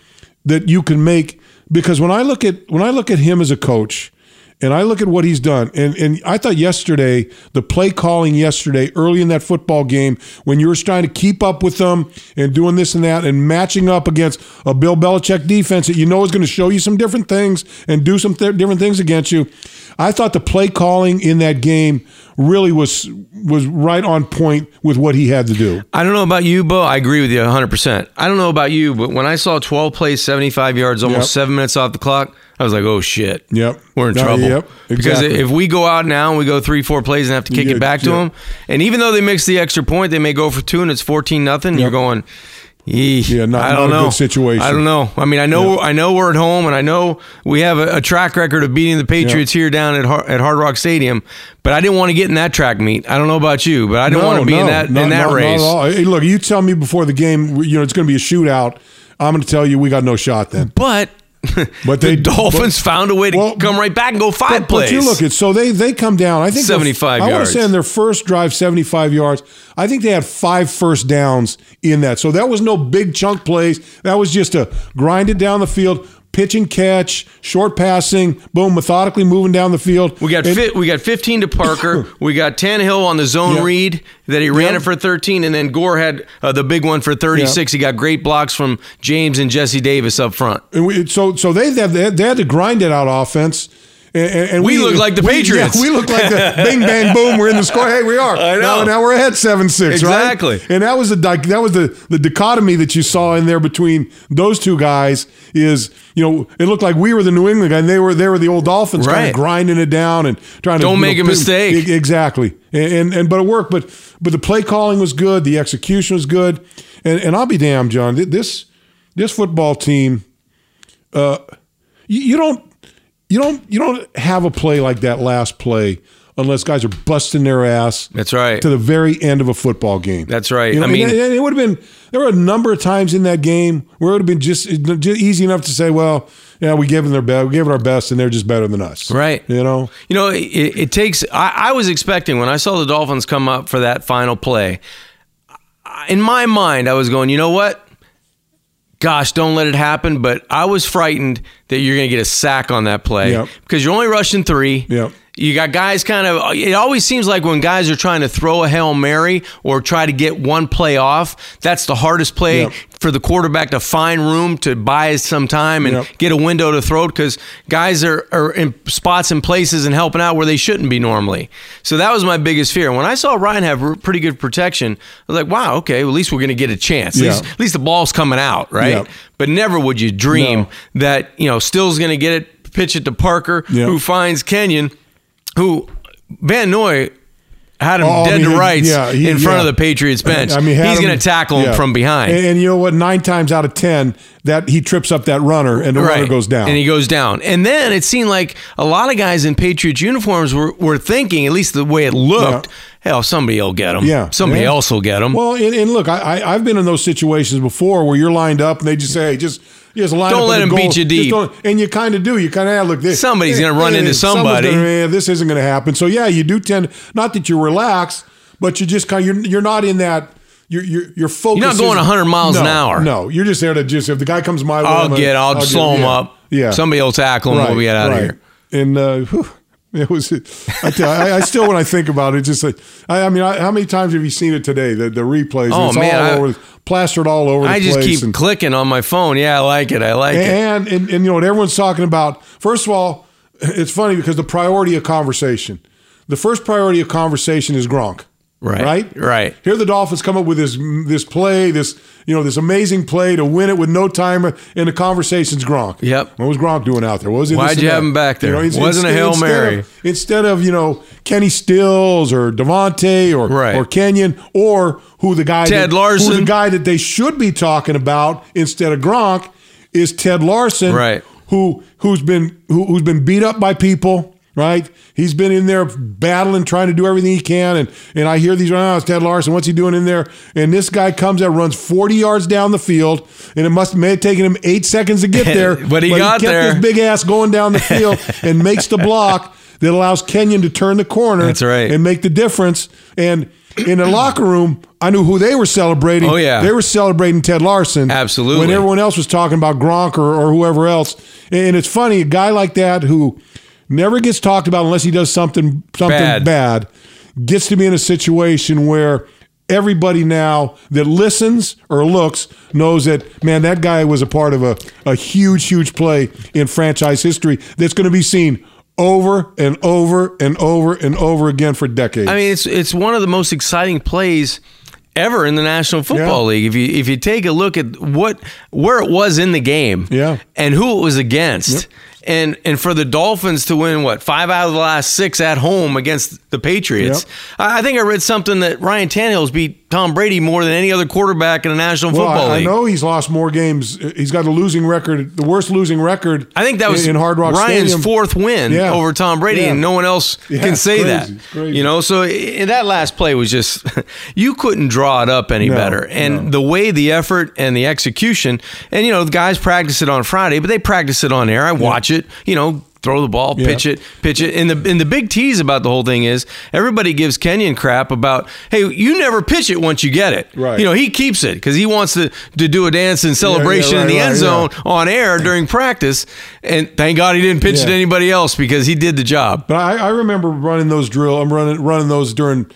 that you can make because when I look at when I look at him as a coach and I look at what he's done and and I thought yesterday the play calling yesterday early in that football game when you were trying to keep up with them and doing this and that and matching up against a Bill Belichick defense that you know is going to show you some different things and do some th- different things against you. I thought the play calling in that game really was was right on point with what he had to do. I don't know about you, Bo. I agree with you 100%. I don't know about you, but when I saw 12 plays, 75 yards, almost Yep. seven minutes off the clock, I was like, oh, shit. Yep. We're in No, trouble. yep, Exactly. Because if we go out now and we go three, four plays and have to kick Yeah, it back to yeah. them, and even though they mix the extra point, they may go for two and it's 14 nothing, you're going. Yeah, not- I not don't a know. good situation. I don't know. I mean, I know, I know we're at home, and I know we have a, a track record of beating the Patriots here down at Har- at Hard Rock Stadium. But I didn't want to get in that track meet. I don't know about you, but I didn't want to be in that not- in that not- not race. Hey, look, you tell me before the game, you know, it's going to be a shootout. I'm going to tell you we got no shot then. But But the they- Dolphins found a way to Well, come right back and go five But, plays. but you look at so they they come down. I think 75 I want to say in their first drive, 75 yards. I think they had five first downs in that. So that was no big chunk plays. That was just a grind it down the field, pitch and catch, short passing, boom, methodically moving down the field. We got And- fit, we got 15 to Parker. we got Tannehill on the zone Yeah. read that he ran Yeah. it for 13, and then Gore had uh, the big one for 36. He got great blocks from James and Jesse Davis up front. And we, so so they they had they had to grind it out offense. And, and- and We look like the we- Patriots. Yeah, we look like the bing bang boom. We're in the score. Hey, we are. I know. Now, now we're ahead seven six. Exactly. Right? And that was the that was the the dichotomy that you saw in there between those two guys. Is you know it looked like we were the New England guy, and they were they were the old Dolphins, kind of grinding it down and trying to Don't make know, a mistake. Exactly. And, and and but it worked. But but the play calling was good. The execution was good. And and I'll be damned, John. This this football team uh, you, you don't you don't you don't have a play like that last play unless guys are busting their ass That's right. to the very end of a football game. That's right. You know, I mean- and it, would have been there were a number of times in that game where it would have been just, just easy enough to say, well, yeah, we gave them their best, we gave it our best, and they're just better than us. Right. You know. You know, it, it takes. I, I was expecting when I saw the Dolphins come up for that final play. In my mind, I was going, you know what? Gosh, don't let it happen. But I was frightened that you're going to get a sack on that play Yep. because you're only rushing three. Yep. You got guys kind of. It always seems like when guys are trying to throw a hail mary or try to get one play off, that's the hardest play Yep. for the quarterback to find room to buy some time and Yep. get a window to throw it because guys are, are in spots and places and helping out where they shouldn't be normally. So that was my biggest fear. When I saw Ryan have pretty good protection, I was like, wow, okay, well, at least we're going to get a chance. At, Yeah. least, at least the ball's coming out, right? Yep. But never would you dream No. that, you know, Stills going to get it, pitch it to Parker, who finds Kenyon, who Van Noy had him Oh, I dead mean, to rights yeah, he- in front yeah. of the Patriots bench. I mean, He's going to tackle him from behind. And, and you know what? Nine times out of ten, that he trips up that runner, and the runner goes down. And he goes down. And then it seemed like a lot of guys in Patriots uniforms were, were thinking, at least the way it looked, hell, somebody will get him. Yeah. Somebody Yeah. else will get him. Well, and, and look, I, I, I've been in those situations before where you're lined up and they just say, hey, just, just line Don't let him goal. beat you Just deep. And you kind of do. You kind of look. This, Somebody's gonna run into somebody. Gonna, this isn't going to happen. So yeah, you do tend not that you relax, but you just kind of you're, you're not in that. You're you're, you're focused. You're not going 100 miles no, an hour. No, you're just there to just if the guy comes my way, I'll I'm get, I'll, get- slow him yeah, up. Yeah, Somebody will tackle him. We'll get out of here. and uh, whew, it was. I, tell, I, I still, when I think about it, just like I, I mean, I, how many times have you seen it today? The the replays. Oh, it's man, all over, plastered all over. I just keep and, clicking on my phone. Yeah, I like it. I like it. and, and and you know what everyone's talking about. First of all, it's funny because the priority of conversation. The first priority of conversation is Gronk. Right, Right. right. Here the Dolphins come up with this this play, this you know this amazing play to win it with no timer, and the conversation's Gronk. Yep. What was Gronk doing out there? What was it? Why'd you have him back there? it's- Wasn't a Hail Mary. Of, instead of you know Kenny Stills or DeVante or Right. or Kenyon or who the guy Ted that, Larsen. who the guy that they should be talking about instead of Gronk is Ted Larsen, Right. Who who's been who, who's been beat up by people. Right, he's been in there battling, trying to do everything he can, and and I hear these. Oh, it's Ted Larsen. What's he doing in there? And this guy comes out, runs forty yards down the field, and it must may have taken him eight seconds to get there. But he got he kept there. His big ass going down the field and makes the block that allows Kenyon to turn the corner. That's right. and make the difference. And in the locker room, I knew who they were celebrating. Oh, yeah. they were celebrating Ted Larsen. Absolutely. When everyone else was talking about Gronk or, or whoever else. And it's funny, a guy like that who never gets talked about unless he does something something Bad. bad, gets to be in a situation where everybody now that listens or looks knows that man that guy was a part of a, a huge huge play in franchise history that's going to be seen over and over and over and over again for decades I mean, it's it's one of the most exciting plays ever in the National Football Yeah. League. If you if you take a look at what where it was in the game, Yeah. and who it was against, and and for the Dolphins to win what five out of the last six at home against the Patriots. Yep. I think I read something that Ryan Tannehill's beat Tom Brady more than any other quarterback in the National Well, Football I, I know he's lost more games. He's got a losing record, the worst losing record. I think that was in, in Hard Rock Ryan's Stadium. fourth win Yeah. over Tom Brady, Yeah. and no one else Yeah, can say crazy, that. crazy. You know, so that last play was just you couldn't draw it up any No, better. And no. the way the effort and the execution, and you know, the guys practice it on Friday, but they practice it on air. I watch it. You know. Throw the ball, Yeah. pitch it, pitch it. And the and the big tease about the whole thing is everybody gives Kenyon crap about, hey, you never pitch it once you get it. Right. You know, he keeps it because he wants to, to do a dance and celebration in right, the right, end yeah. zone on air during practice. And thank God he didn't pitch it to anybody else because he did the job. But I, I remember running those drill. I'm running running those during.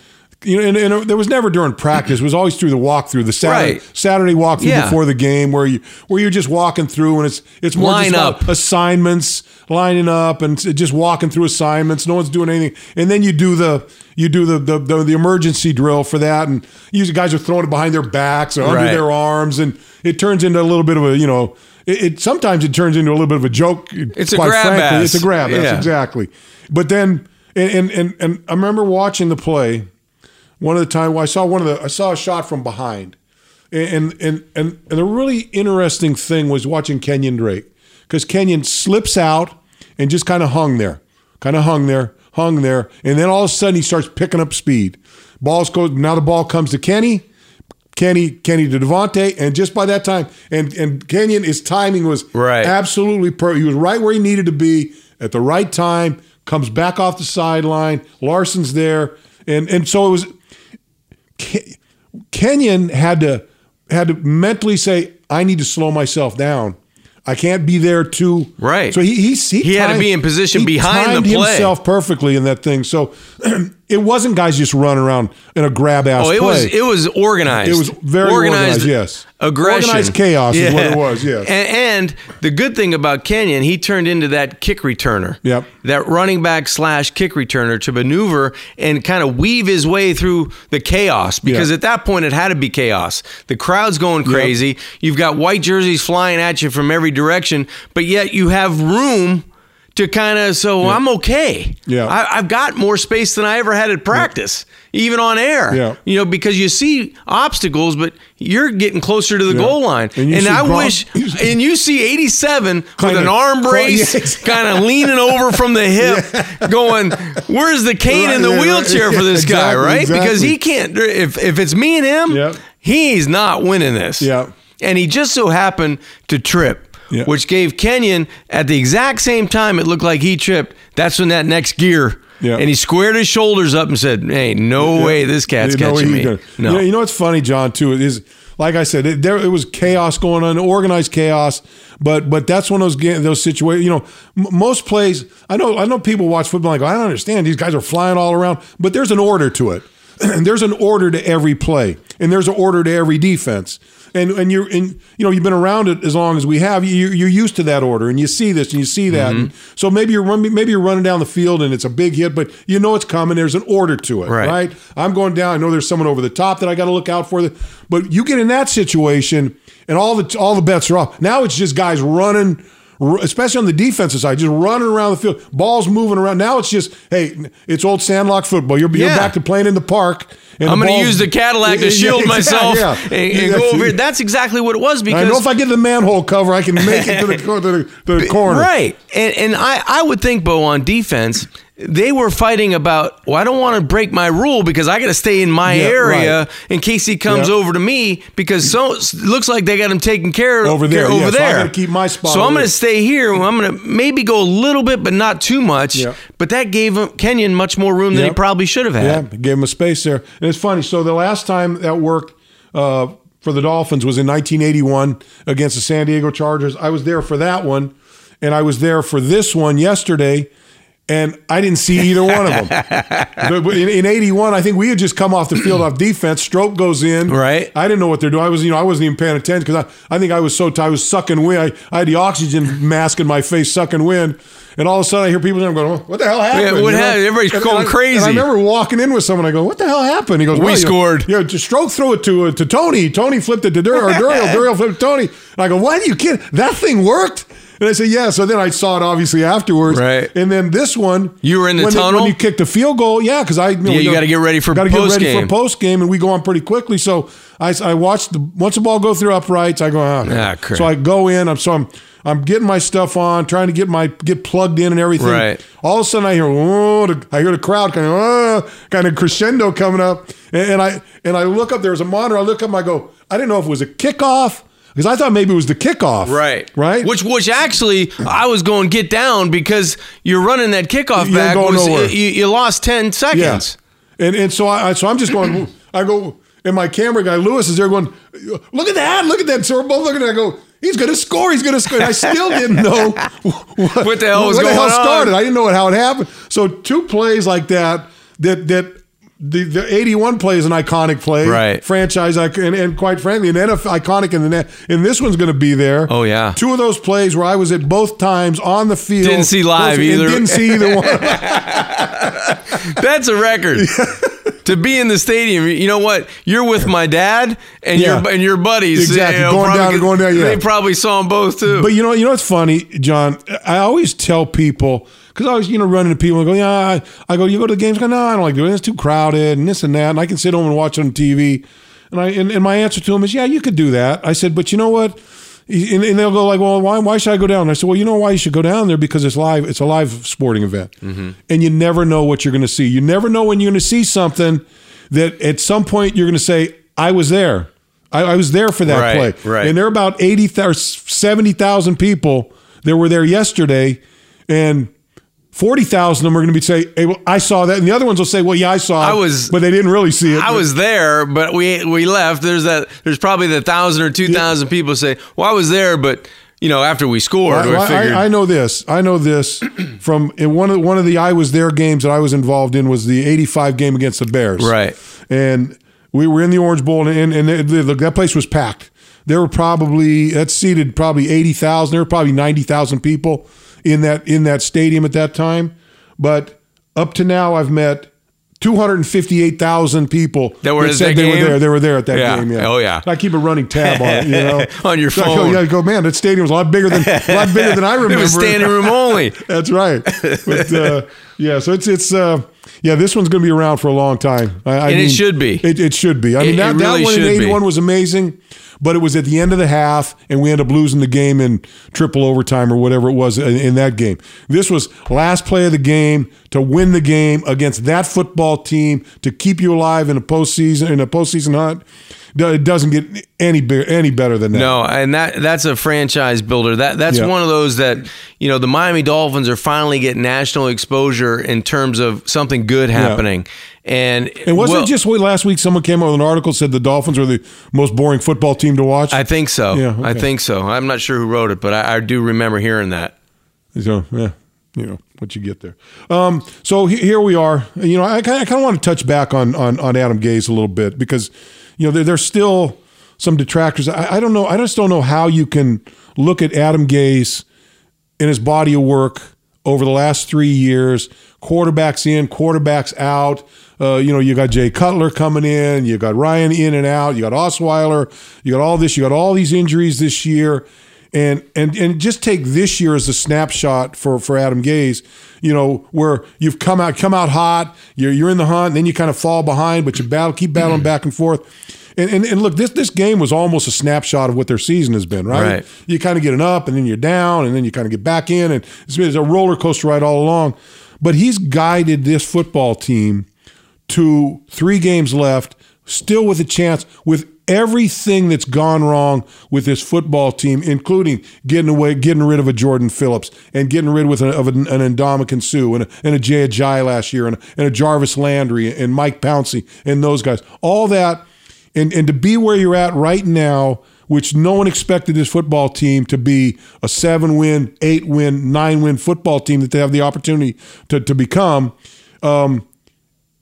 You know, and, and there was never during practice. It was always through the walkthrough, the Saturday Right. Saturday walkthrough Yeah. before the game, where you where you're just walking through, and it's it's more Line just up. assignments, lining up, and just walking through assignments. No one's doing anything, and then you do the you do the the, the, the emergency drill for that, and usually guys are throwing it behind their backs or under their arms, and it turns into a little bit of a you know. It, it sometimes it turns into a little bit of a joke. It's a quite grab frankly. ass. It's a grab ass, Yeah. exactly. But then, and, and and and I remember watching the play. One of the time well, I saw one of the I saw a shot from behind, and and and and the really interesting thing was watching Kenyon Drake because Kenyon slips out and just kind of hung there, kind of hung there, hung there, and then all of a sudden he starts picking up speed. Balls goes now the ball comes to Kenny. Kenny, Kenny to DeVante, and just by that time, and and Kenyon, his timing was Right. absolutely perfect. He was right where he needed to be at the right time. Comes back off the sideline. Larsen's there, and and so it was. Ke- Kenyon had to had to mentally say, "I need to slow myself down. I can't be there too." Right. So he he he, He had to be in position behind the timed play. himself perfectly in that thing. So it wasn't guys just running around in a grab ass. Oh, it play. was it was organized. It was very organized, yes. Aggression, Organized chaos is what it was, yes. And, and the good thing about Kenyon, he turned into that kick returner. Yep. That running back slash kick returner to maneuver and kind of weave his way through the chaos because Yeah. at that point it had to be chaos. The crowd's going crazy. You've got white jerseys flying at you from every direction, but yet you have room. To kind of, so I'm okay. Yeah. I, I've got more space than I ever had at practice, even on air. Yeah. You know, because you see obstacles, but you're getting closer to the Yeah. goal line. And you And, I Gronk- wish, and you see 87 with an arm brace, Yeah, exactly. kind of leaning over from the hip, going, "Where's the cane in the yeah, wheelchair right. for this guy?" Exactly, Right? Because he can't. If if it's me and him, he's not winning this. Yep. And he just so happened to trip. Yeah. Which gave Kenyon at the exact same time it looked like he tripped. That's when that next gear, Yeah. and he squared his shoulders up and said, "Hey, no way, this cat's know, catching he me." No, You know, you know what's funny, John? Too is like I said, it, there it was chaos going on, organized chaos. But but that's one of those those situations. You know, m- most plays. I know I know people watch football. and go, I don't understand. These guys are flying all around, but there's an order to it. and there's an order to every play, and there's an order to every defense. And and you're and you know you've been around it as long as we have. You, you're used to that order, and you see this and you see that. Mm-hmm. And so maybe you're run- maybe you're running down the field and it's a big hit, but you know it's coming. There's an order to it, Right. right? I'm going down. I know there's someone over the top that I got to look out for. But you get in that situation, and all the all the bets are off. Now it's just guys running, especially on the defensive side, just running around the field, balls moving around. Now it's just hey, it's old sandlot football. You're, you're back to playing in the park. and I'm going to use the Cadillac to shield yeah, myself yeah. and, and go over. That's exactly what it was I because know if I get the manhole cover, I can make it to the, to the, to the corner. Right. And and I, I would think, Bo, on defense, they were fighting about, well, I don't want to break my rule because I got to stay in my Yeah, area right. in case he comes Yeah. over to me because so it looks like they got him taken care of Over there, Over yeah, so I gotta keep my spot So I'm going to stay here. I'm going to maybe go a little bit, but not too much. But that gave him, Kenyon much more room than he probably should have had. Yeah, gave him a space there. And it's funny. So the last time that worked uh, for the Dolphins was in 1981 against the San Diego Chargers. I was there for that one, and I was there for this one yesterday. And I didn't see either one of them. In, in '81, I think we had just come off the field off defense. Strock goes in. Right. I didn't know what they're doing. I was, you know, I wasn't even paying attention because I, I think I was so tired. I was sucking wind. I, I had the oxygen mask in my face, sucking wind. And all of a sudden, I hear people there going, "What the hell happened?" Yeah, what You know? happened? Everybody's And- going and I- crazy. I remember walking in with someone. I go, "What the hell happened?" He goes, We well, scored. Yeah, just Strock threw it to uh, to Tony. Tony flipped it to Dur- or Duriel. Duriel flipped to Tony. And I go, "Why do you kid? That thing worked." And I said, yeah. So then I saw it obviously afterwards. Right. And then this one, You were in the when they- tunnel? when you kicked the field goal. Yeah, because I you know, Yeah, you gotta get ready for gotta get ready for post game, and we go on pretty quickly. So I, I watched the once the ball go through uprights, I go ah. Ah, crap. so I go in. I'm so I'm I'm getting my stuff on, trying to get my get plugged in and everything. Right. All of a sudden, I hear oh, the, I hear the crowd kind of oh, kind of crescendo coming up, and, and I and I look up. There's a monitor. I look up. and I go. I didn't know if it was a kickoff because I thought maybe it was the kickoff. Right. Right. Which which actually I was going get down because you're running that kickoff You ain't back. going Was, nowhere. you, you lost 10 seconds. Yeah. And and so I so I'm just going. I go. And my camera guy Lewis is there going. Look at that! Look at that! So we're both looking at. it. I go. He's going to score. He's going to score. And I still didn't know what, What the hell was what the going hell on? started. I didn't know how it happened. So two plays like that. That that. The, the 81 play is an iconic play, Right. Franchise, and, and quite frankly, an NFL iconic in the net. And this one's going to be there. Oh, yeah. two of those plays where I was at both times on the field. Didn't see live either. Didn't see either one. That's a record. to be in the stadium, you know what? You're with my dad and Yeah. your and your buddies. Exactly. you know, Going down- going down, yeah. They probably saw them both too. But you know, you know what's funny, John? I always tell people because I always you know run into people and go, yeah, I, I go, you go to the games, I go, no, I don't like doing it. It's too crowded and this and that, and I can sit home and watch on TV. And I and, and my answer to them is, yeah, you could do that. I said, but you know what? And, and they'll go like, well, why, why should I go down? And I said, well, you know why you should go down there because it's live. It's a live sporting event, mm-hmm. and you never know what you're going to see. You never know when you're going to see something that at some point you're going to say, I was there. I, I was there for that Right, play. right. And there are about 80 or 70,000 people that were there yesterday, and 40,000 of them are going to be say, hey, well, I saw that. And the other ones will say, well, yeah, I saw it. I was- but they didn't really see it. I was there, but we we left. There's that. There's probably the thousand or two thousand people say, "Well, I was there, but you know, after we scored, I, figured." I, I know this. I know this from in one of one of the I was there games that I was involved in was the '85 game against the Bears. Right. and we were in the Orange Bowl, and and, and the, that place was packed. There were probably that seated probably eighty thousand. There were probably ninety thousand people in that in that stadium at that time. But up to now, I've met. 258,000 people That were at said that they game? were there. They were there at that Yeah. game. Yeah. Oh, yeah. I keep a running tab on it, you know. On your So I go, phone. yeah, I go, man, that stadium was a lot bigger than a lot bigger than I remember. it was standing room only. That's right. But uh, yeah, so it's it's uh, yeah, this one's going to be around for a long time. I, I And it should be. It, it should be. I mean, It- that, it really that one in should be. '81 was amazing, but it was at the end of the half, and we ended up losing the game in triple overtime or whatever it was in, in that game. This was last play of the game to win the game against that football team to keep you alive in a postseason in a postseason hunt. It doesn't get any be- any better than that. No, and that that's a franchise builder. That that's Yeah. one of those that you know the Miami Dolphins are finally getting national exposure in terms of something good happening. And And wasn't well, it just last week someone came out with an article said the Dolphins are the most boring football team to watch? I think so. Yeah, I think so. I'm not sure who wrote it, but I, I do remember hearing that. So yeah, you know what you get there. Um, so he- here we are. You know, I, kind of want to touch back on on on Adam Gase a little bit because you know there, there's still some detractors. I, I don't know. I just don't know how you can look at Adam Gase in his body of work over the last three years. Quarterbacks in, quarterbacks out. Uh, you know, you got Jay Cutler coming in. You got Ryan in and out. You got Osweiler. You got all this. You got all these injuries this year, and and and just take this year as a snapshot for for Adam Gase. You know, where you've come out come out hot. You're you're in the hunt, and then you kind of fall behind, but you battle keep battling back and forth. And, and, and look, this this game was almost a snapshot of what their season has been, right? Right. You kind of get an up, and then you're down, and then you kind of get back in, and it's been it's a roller coaster ride all along. But he's guided this football team to three games left, still with a chance with everything that's gone wrong with this football team, including getting away, getting rid of a Jordan Phillips and getting rid with of an, an Ndamukong Suh and a, and a Jay last year and a, and a Jarvis Landry and Mike Pouncey and those guys. All that, and, and to be where you're at right now, which no one expected this football team to be a seven win, eight win, nine win football team that they have the opportunity to, to become. Um,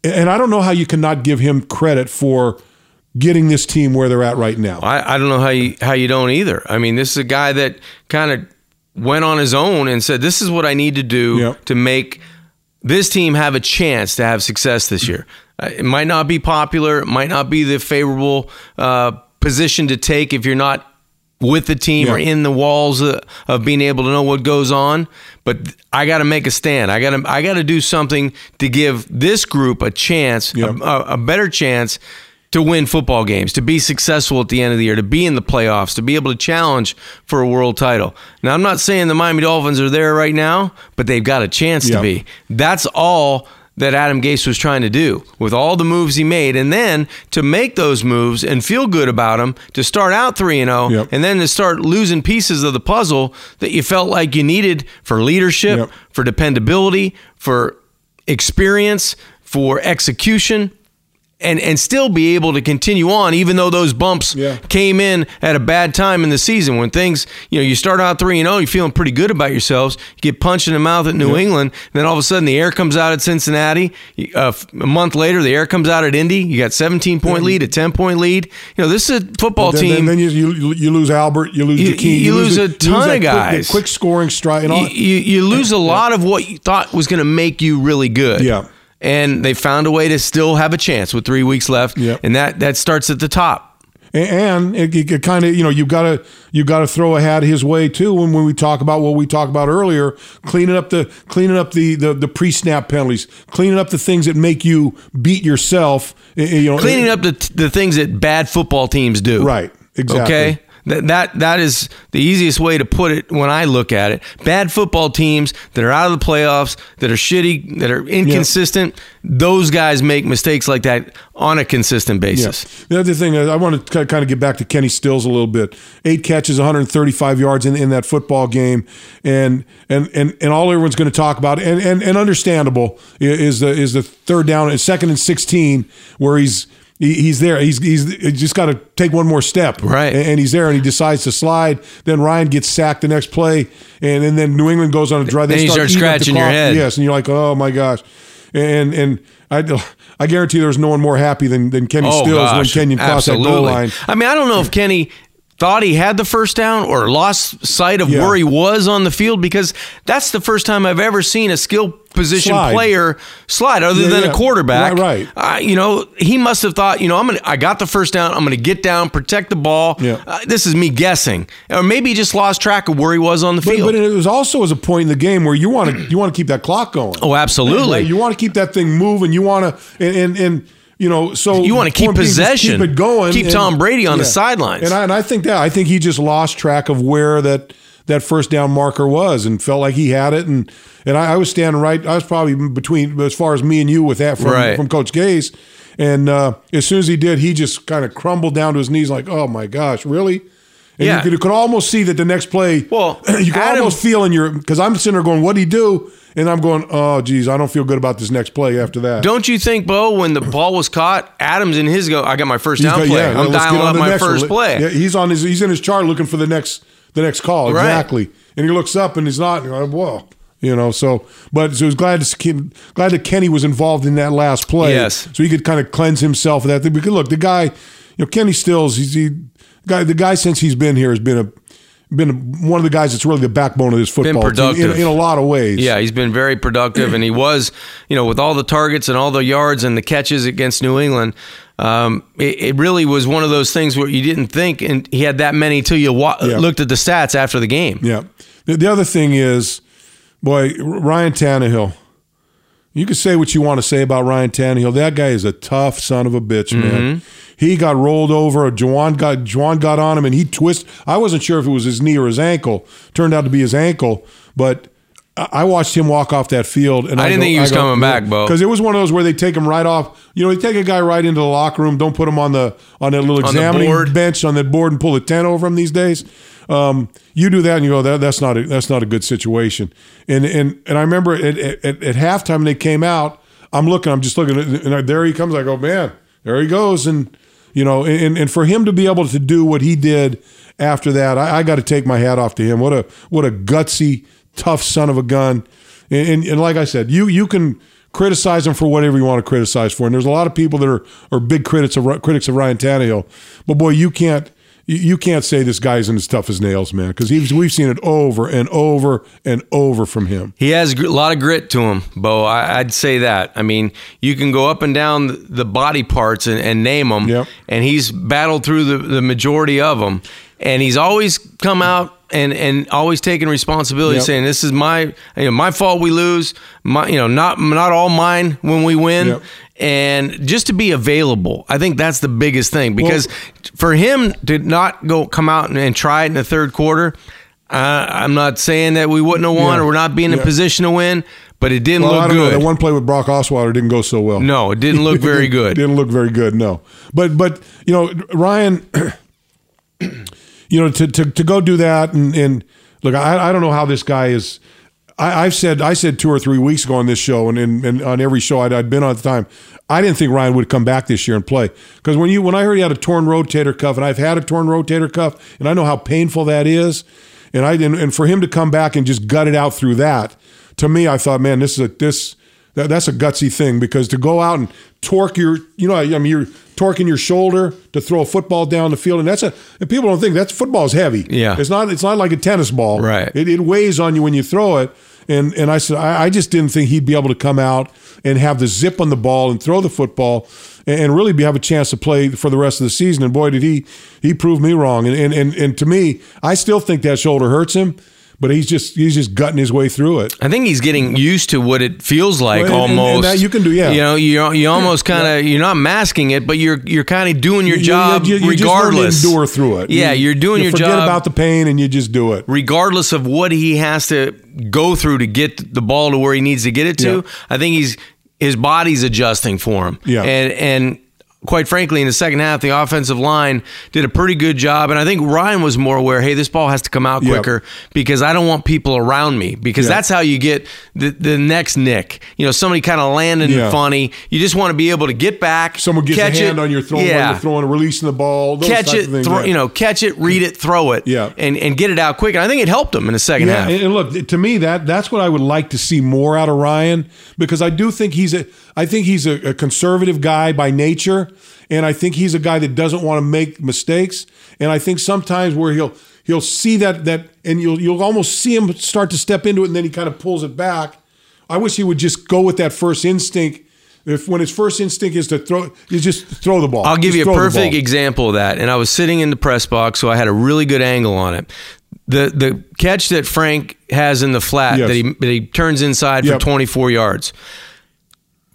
and I don't know how you cannot give him credit for getting this team where they're at right now. I, I don't know how you how you don't either. I mean, this is a guy that kind of went on his own and said, "This is what I need to do Yep. to make this team have a chance to have success this year." Uh, It might not be popular, it might not be the favorable uh, position to take if you're not with the team Yeah. or in the walls of, of being able to know what goes on. But I got to make a stand. I got to I got to do something to give this group a chance, Yeah. a, a better chance to win football games, to be successful at the end of the year, to be in the playoffs, to be able to challenge for a world title. Now, I'm not saying the Miami Dolphins are there right now, but they've got a chance Yeah. to be. That's all that Adam Gase was trying to do with all the moves he made, and then to make those moves and feel good about them, to start out three and zero, Yep. and then to start losing pieces of the puzzle that you felt like you needed for leadership, Yep. for dependability, for experience, for execution. And, and still be able to continue on, even though those bumps Yeah. came in at a bad time in the season when things, you know, you start out 3 and 0, you're feeling pretty good about yourselves. You get punched in the mouth at New England, then all of a sudden the air comes out at Cincinnati. Uh, a month later, the air comes out at Indy. You got 17 point lead, a 10 point lead. You know, this is a football Then, team. then, then you, you you lose Albert, you lose You- Jakeem, you lose the- a ton that of guys. that quick scoring strike, and all. you, you, you lose a lot of what you thought was going to make you really good. Yeah. And they found a way to still have a chance with three weeks left. Yep. And that, that starts at the top. and it, it, kind of you know you gotta you gotta throw a hat his way too when, when we talk about what we talked about earlier cleaning up the cleaning up the the, the pre-snap penalties cleaning up the things that make you beat yourself eh, eh, you know Cleaning up the, the things that bad football teams do. right exactly Okay. That, that that is the easiest way to put it when I look at it. Bad football teams that are out of the playoffs, that are shitty, that are inconsistent, those guys make mistakes like that on a consistent Yeah. basis. The other thing, I want to kind of get back to Kenny Stills a little bit. Eight catches, 135 yards in, in that football game, and and and and all everyone's going to talk about, and and, and understandable is the is the third down, and second and 16, where he's. He- He's there. He's he's he just got to take one more step, Right. And, he's there, and he decides to slide. Then Ryan gets sacked the next play, and, and then New England goes on a drive. They Then you start the scratching your head. Yes, and you're like, oh my gosh, and and I I guarantee there's no one more happy than than Kenny Oh, Stills when gosh, Kenyon crossed that goal line. I mean, I don't know if Kenny thought he had the first down or lost sight of Yeah. where he was on the field because that's the first time I've ever seen a skill position Slide. player slide other Yeah, than yeah. a quarterback. Right, right. Uh, you know, he must have thought, you know, I'm to I got the first down, I'm going to get down, protect the ball. Yeah. Uh, this is me guessing. Or maybe he just lost track of where he was on the But, field. but it was also as a point in the game where you want to you want to keep that clock going. oh, absolutely. You want to keep that thing moving. You want to and and, and you know so You keep point being, just possession. keep it going, Keep and- Tom Brady on the sidelines. And I, and I think that I think he just lost track of where that that first down marker was and felt like he had it and and I, I was standing right. I was probably between as far as me and you with that from Right. from Coach Gase. And uh, as soon as he did, he just kind of crumbled down to his knees, like, "Oh my gosh, really?" And Yeah. you could, you could almost see that the next play. Well, you can Adam- almost feel in your because I'm sitting there going, "What would he do?" And I'm going, "Oh, geez, I don't feel good about this next play after that." Don't you think, Bo, when the ball was caught, Adams in his go, I got my first down got- play. yeah, I'm dialing on up my first one. play. Yeah, he's on his he's in his chart looking for the next the next call Right. exactly, and he looks up and he's not. And like, Whoa, you know. So, but so I was glad to see, glad that Kenny was involved in that last play. Yes. so he could kind of cleanse himself of that. thing. Because look, the guy, you know, Kenny Stills, he's he guy the guy since he's been here has been a been one of the guys that's really the backbone of this football team in, in a lot of ways. Yeah, he's been very productive, and he was, you know, with all the targets and all the yards and the catches against New England. Um, it, it really was one of those things where you didn't think, and he had that many till you wa- Yeah. looked at the stats after the game. Yeah. The, the other thing is, boy, Ryan Tannehill. You can say what you want to say about Ryan Tannehill. That guy is a tough son of a bitch, man. He got rolled over. Juwan got Juwan got on him, and he twisted. I wasn't sure if it was his knee or his ankle. Turned out to be his ankle, but. I I watched him walk off that field, and I didn't think he was coming back, Bo. because it was one of those where they take him right off. You know, they take a guy right into the locker room, don't put him on the on that little examining board. bench on that board and pull a tent over him these days. Um, you do that and you go, that, that's not a, that's not a good situation. And and and I remember at, at, at at halftime they came out, I'm looking, I'm just looking, and there he comes. I go, man, there he goes, and you know, and and for him to be able to do what he did after that, I, I got to take my hat off to him. What a what a gutsy, tough son of a gun. And, and, and like I said, you you can criticize him for whatever you want to criticize for. And there's a lot of people that are are big critics of critics of Ryan Tannehill, but boy, you can't you, can't say this guy's as tough as nails, man, because we've seen it over and over and over from him. He has a lot of grit to him, Bo. I, I'd say that. I mean, you can go up and down the- the body parts and, and name them, Yep. and he's battled through the, the majority of them. and he's always come out and and always taking responsibility, Yep. saying this is my you know my fault we lose, my you know not not all mine when we win. Yep. And just to be available, I think that's the biggest thing because for him to not go come out and, and try it in the third quarter, uh, I'm not saying that we wouldn't have won Yeah. or we're not being in Yeah. position to win, but it didn't Well, I look don't know. good. That one play with Brock Osweiler didn't go so well. no, it didn't look very good. didn't look very good. No, but but you know Ryan, you know to to, to go do that and and look, I, I don't know how this guy is. I, I've said I said two or three weeks ago on this show and, and, and on every show I'd, I'd been on at the time. I didn't think Ryan would come back this year and play because when you when I heard he had a torn rotator cuff and I've had a torn rotator cuff and I know how painful that is, and I and, and for him to come back and just gut it out through that, to me I thought, man, this is a this that, that's a gutsy thing because to go out and torque your, you know, I mean, you're torquing your shoulder to throw a football down the field, and that's a. And people don't think that's football is heavy. Yeah. it's not. It's not like a tennis ball. Right. It, it weighs on you when you throw it. And and I said I, I just didn't think he'd be able to come out and have the zip on the ball and throw the football and, and really be, have a chance to play for the rest of the season. And boy, did he he prove me wrong. And and and, and to me, I still think that shoulder hurts him. But he's just he's just gutting his way through it. I think he's getting used to what it feels like Well, and- and- and almost. that you can do, yeah. You know, you you almost kind of you're not masking it, but you're you're kind of doing your job you, you, you regardless. Endure through it. Yeah, You- you're doing you your forget job about the pain and you just do it. regardless of what he has to go through to get the ball to where he needs to get it to. Yeah. I think he's his body's adjusting for him. Yeah. and and. Quite frankly, in the second half, the offensive line did a pretty good job, and I think Ryan was more aware. Hey, this ball has to come out Yep. quicker because I don't want people around me because Yeah. that's how you get the, the next nick. You know, somebody kind of landing Yeah. funny. You just want to be able to get back. Someone gets catch a hand it. on your throw yeah. you're throwing, releasing the ball. Those Catch it, of things, throw, yeah. you know, catch it, read it, throw it, Yeah. and and get it out quick. And I think it helped him in the second half. and, and look to me that that's what I would like to see more out of Ryan because I do think he's a I think he's a, a conservative guy by nature, and I think he's a guy that doesn't want to make mistakes. And I think sometimes where he'll he'll see that that and you'll you'll almost see him start to step into it, and then he kind of pulls it back. I wish he would just go with that first instinct. If when his first instinct is to throw, you just throw the ball. I'll give Just you a perfect example of that. And I was sitting in the press box, so I had a really good angle on it. The the catch that Frank has in the flat Yes. that he that he turns inside Yep. for 24 yards.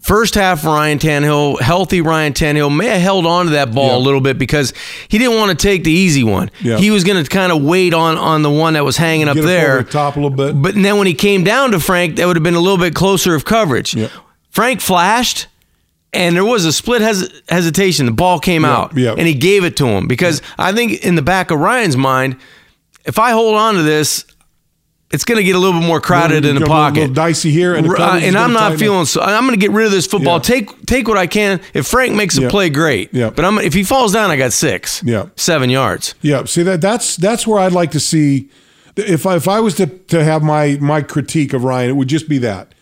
First half, Ryan Tannehill, healthy Ryan Tannehill, may have held on to that ball Yeah. a little bit because he didn't want to take the easy one. Yeah. He was going to kind of wait on on the one that was hanging up Get it there. the top a little bit. But then when he came down to Frank, that would have been a little bit closer of coverage. Yeah. Frank flashed, and there was a split hes- hesitation. The ball came out, and he gave it to him because I think in the back of Ryan's mind, if I hold on to this, it's going to get a little bit more crowded in the A little- pocket. dicey here, and the R- uh, and I'm not up. feeling. So, I'm going to get rid of this football. Yeah. Take take what I can. If Frank makes a Yeah. play, great. Yeah. But I'm, if he falls down, I got six. Yeah. seven yards. Yeah, see that that's that's where I'd like to see if I, if I was to to have my my critique of Ryan, it would just be that.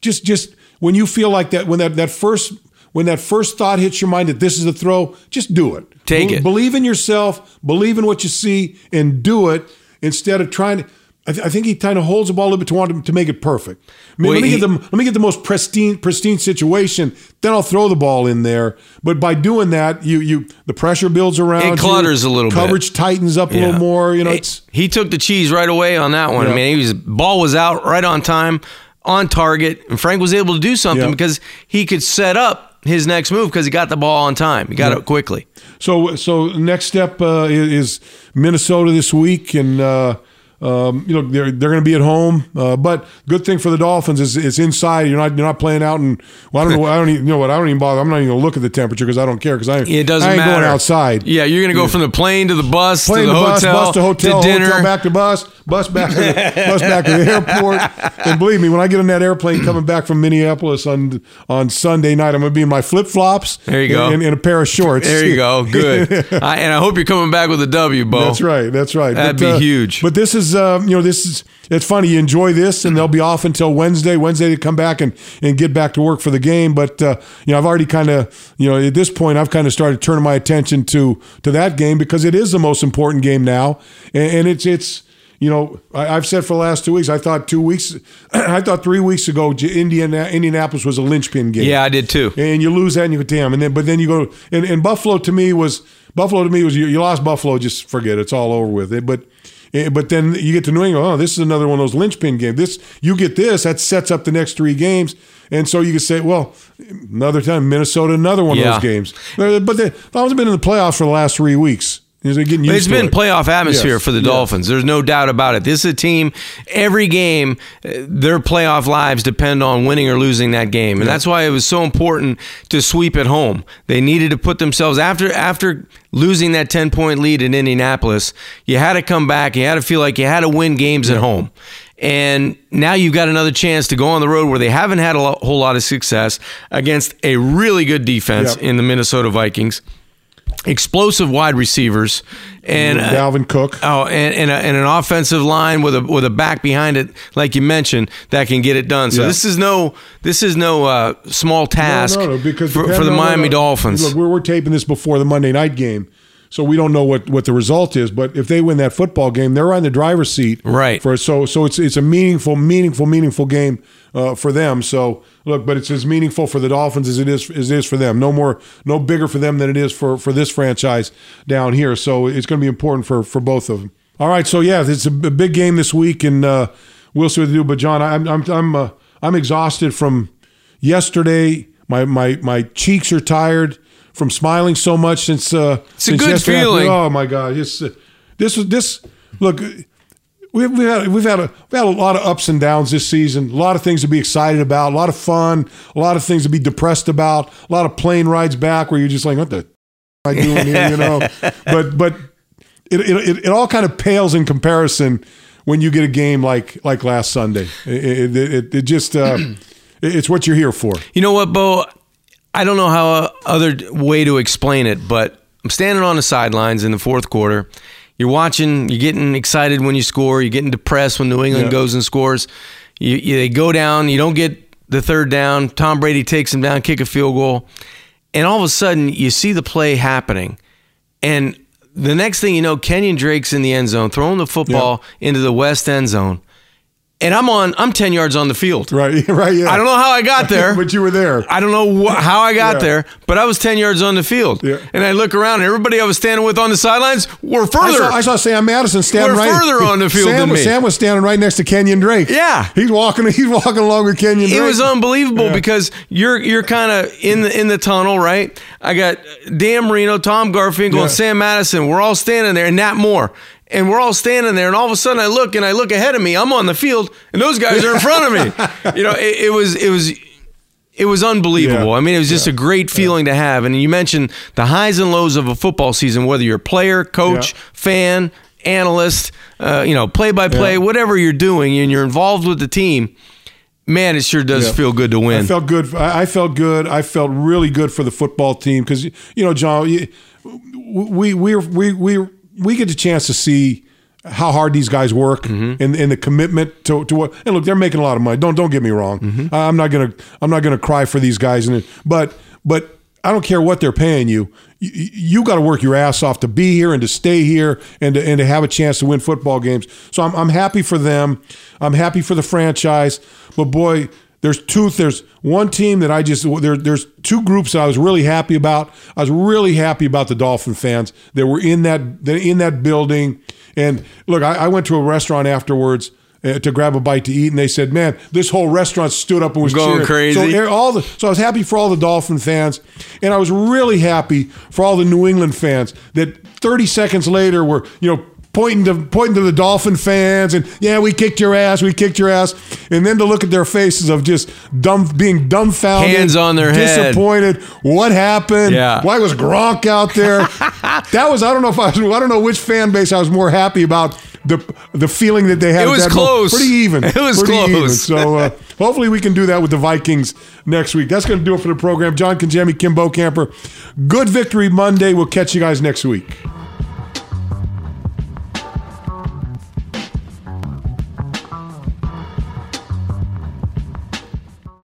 Just just when you feel like that when that that first when that first thought hits your mind that this is a throw, just do it. Take Be- it. Believe in yourself, believe in what you see and do it instead of trying to I, th- I think he kind of holds the ball a little bit to want to, to make it perfect. I mean, Well, let me he- get the let me get the most pristine pristine situation, then I'll throw the ball in there. But by doing that, you you the pressure builds around. you, clutters a little bit. Coverage tightens up a little more. You know, He- it's he took the cheese right away on that one. Yeah. I mean, he was ball was out right on time, on target, and Frank was able to do something Yeah. because he could set up his next move because he got the ball on time. He got Yeah. it quickly. so so. Next step uh, is, is Minnesota this week, and uh, um, you know they're they're going to be at home. Uh, but good thing for the Dolphins is it's inside. You're not you're not playing out, and well, I don't know. I don't even you know what I don't even bother. I'm not even going to look at the temperature because I don't care because I It doesn't I ain't matter. going outside. Yeah, you're going to go from the plane to the bus Plane to to the bus, hotel, bus to hotel, to dinner. hotel back to bus, bus back to the, bus back to the airport. And believe me, when I get on that airplane coming back from Minneapolis on on Sunday night, I'm going to be in my flip flops. There you go. and, and a pair of shorts. There you go. Good. I, and I hope you're coming back with a W, Bo. That's right. That's right. That'd be huge. But this is, uh, you know, this is. It's funny. You enjoy this, and they'll be off until Wednesday. Wednesday to come back and and get back to work for the game. But uh, you know, I've already kind of, you know, at this point, I've kind of started turning my attention to to that game because it is the most important game now, and, and it's it's. You know, I, I've said for the last two weeks. I thought two weeks, I thought three weeks ago, Indiana, Indianapolis was a linchpin game Yeah, I did too. and you lose that and you go damn and then but then you go and, and buffalo to me was Buffalo to me was you, you lost Buffalo, just forget it. it's all over with it. But Eh, but then you get to New England. Oh, this is another one of those linchpin games. This you get this that sets up the next three games, and so you can say, well, another time Minnesota, another one Yeah. of those games. But the Dolphins have been in the playoffs for the last three weeks. They're getting used It's been it. playoff atmosphere Yes. for the. Dolphins. There's no doubt about it. This is a team. Every game, their playoff lives depend on winning or losing that game, and that's why it was so important to sweep at home. They needed to put themselves after after losing that ten point lead in Indianapolis. You had to come back. You had to feel like you had to win games at home. And now you've got another chance to go on the road where they haven't had a whole lot of success against a really good defense in the Minnesota Vikings explosive wide receivers and uh, Dalvin Cook. oh and and, a, and an offensive line with a with a back behind it like you mentioned that can get it done. So Yeah. this is no this is no uh, small task No, no, no, because for, for the Miami what- Dolphins. Look, we're, we're taping this before the Monday night game, so we don't know what, what the result is. But if they win that football game, they're on the driver's seat, Right. For so so it's it's a meaningful, meaningful, meaningful game uh, for them. So look, but it's as meaningful for the Dolphins as it is as it is for them. No more, no bigger for them than it is for for this franchise down here. So it's going to be important for for both of them. All right, so yeah, it's a big game this week, and uh, we'll see what they do. But John, I'm I'm I'm uh, I'm exhausted from yesterday. My my my cheeks are tired from smiling so much since. Uh, It's a since good yesterday. feeling. Oh my God! It's, uh, this was this. Look, we've, we've had we've had a we've had a lot of ups and downs this season. A lot of things to be excited about. A lot of fun. A lot of things to be depressed about. A lot of plane rides back where you're just like, what the am I doing here? You know. But but it, it it it all kind of pales in comparison when you get a game like like last Sunday. It it, it, it just uh, it's what you're here for. You know what, Bo? I don't know how uh, other way to explain it, but I'm standing on the sidelines in the fourth quarter. You're watching. You're getting excited when you score. You're getting depressed when New England Yeah. goes and scores. You, you they go down. You don't get the third down. Tom Brady takes them down, kick a field goal, and all of a sudden you see the play happening, and the next thing you know, Kenyon Drake's in the end zone, throwing the football into the west end zone, and I'm on. I'm ten yards on the field. Right, right. Yeah. I don't know how I got there. but you were there. I don't know wh- how I got Yeah. there, but I was 10 yards on the field. Yeah. And I look around, and everybody I was standing with on the sidelines were I further. saw, I saw Sam Madison standing right further on the field Sam, than me. Sam was standing right next to Kenyon Drake. Yeah. he's walking. He's walking along with Kenyon. Drake. it was unbelievable Yeah. because you're you're kind of in the in the tunnel, right? I got Dan Marino, Tom Garfinkel, and Sam Madison. We're all standing there, and Nat Moore. And we're all standing there, and all of a sudden I look and I look ahead of me. I'm on the field, and those guys are in front of me. You know, it, it was it was it was unbelievable. Yeah. I mean, it was just a great feeling to have. And you mentioned the highs and lows of a football season, whether you're a player, coach, Yeah. fan, analyst, uh, you know, play by play, whatever you're doing, and you're involved with the team. Man, it sure does Yeah. feel good to win. I felt good. I I felt good. I felt really good for the football team because you know, John, we we we we we get the chance to see how hard these guys work Mm-hmm. and, and the commitment to, to what. And look, they're making a lot of money. Don't don't get me wrong. Mm-hmm. I'm not gonna I'm not gonna cry for these guys. And but but I don't care what they're paying you. You, you got to work your ass off to be here and to stay here and to, and to have a chance to win football games. So I'm, I'm happy for them. I'm happy for the franchise. But boy, there's two. There's one team that I just there. There's two groups that I was really happy about. I was really happy about the Dolphin fans that were in that that in that building. And look, I, I went to a restaurant afterwards. Uh, to grab a bite to eat, and they said, "Man, this whole restaurant stood up and was Going cheering." crazy. So all the so I was happy for all the Dolphin fans, and I was really happy for all the New England fans that 30 seconds later were you know pointing to pointing to the Dolphin fans and yeah we kicked your ass we kicked your ass and then to look at their faces of just dumb being dumbfounded Hands on their head. disappointed what happened Yeah. why was Gronk out there that was I don't know if I was I don't know which fan base I was more happy about the the feeling that they had It was that moment. close. pretty even It was Pretty even. close. so uh, hopefully we can do that with the Vikings next week. That's going to do it for the program. John Congemi, Kim Bokamper. Good victory Monday. We'll catch you guys next week.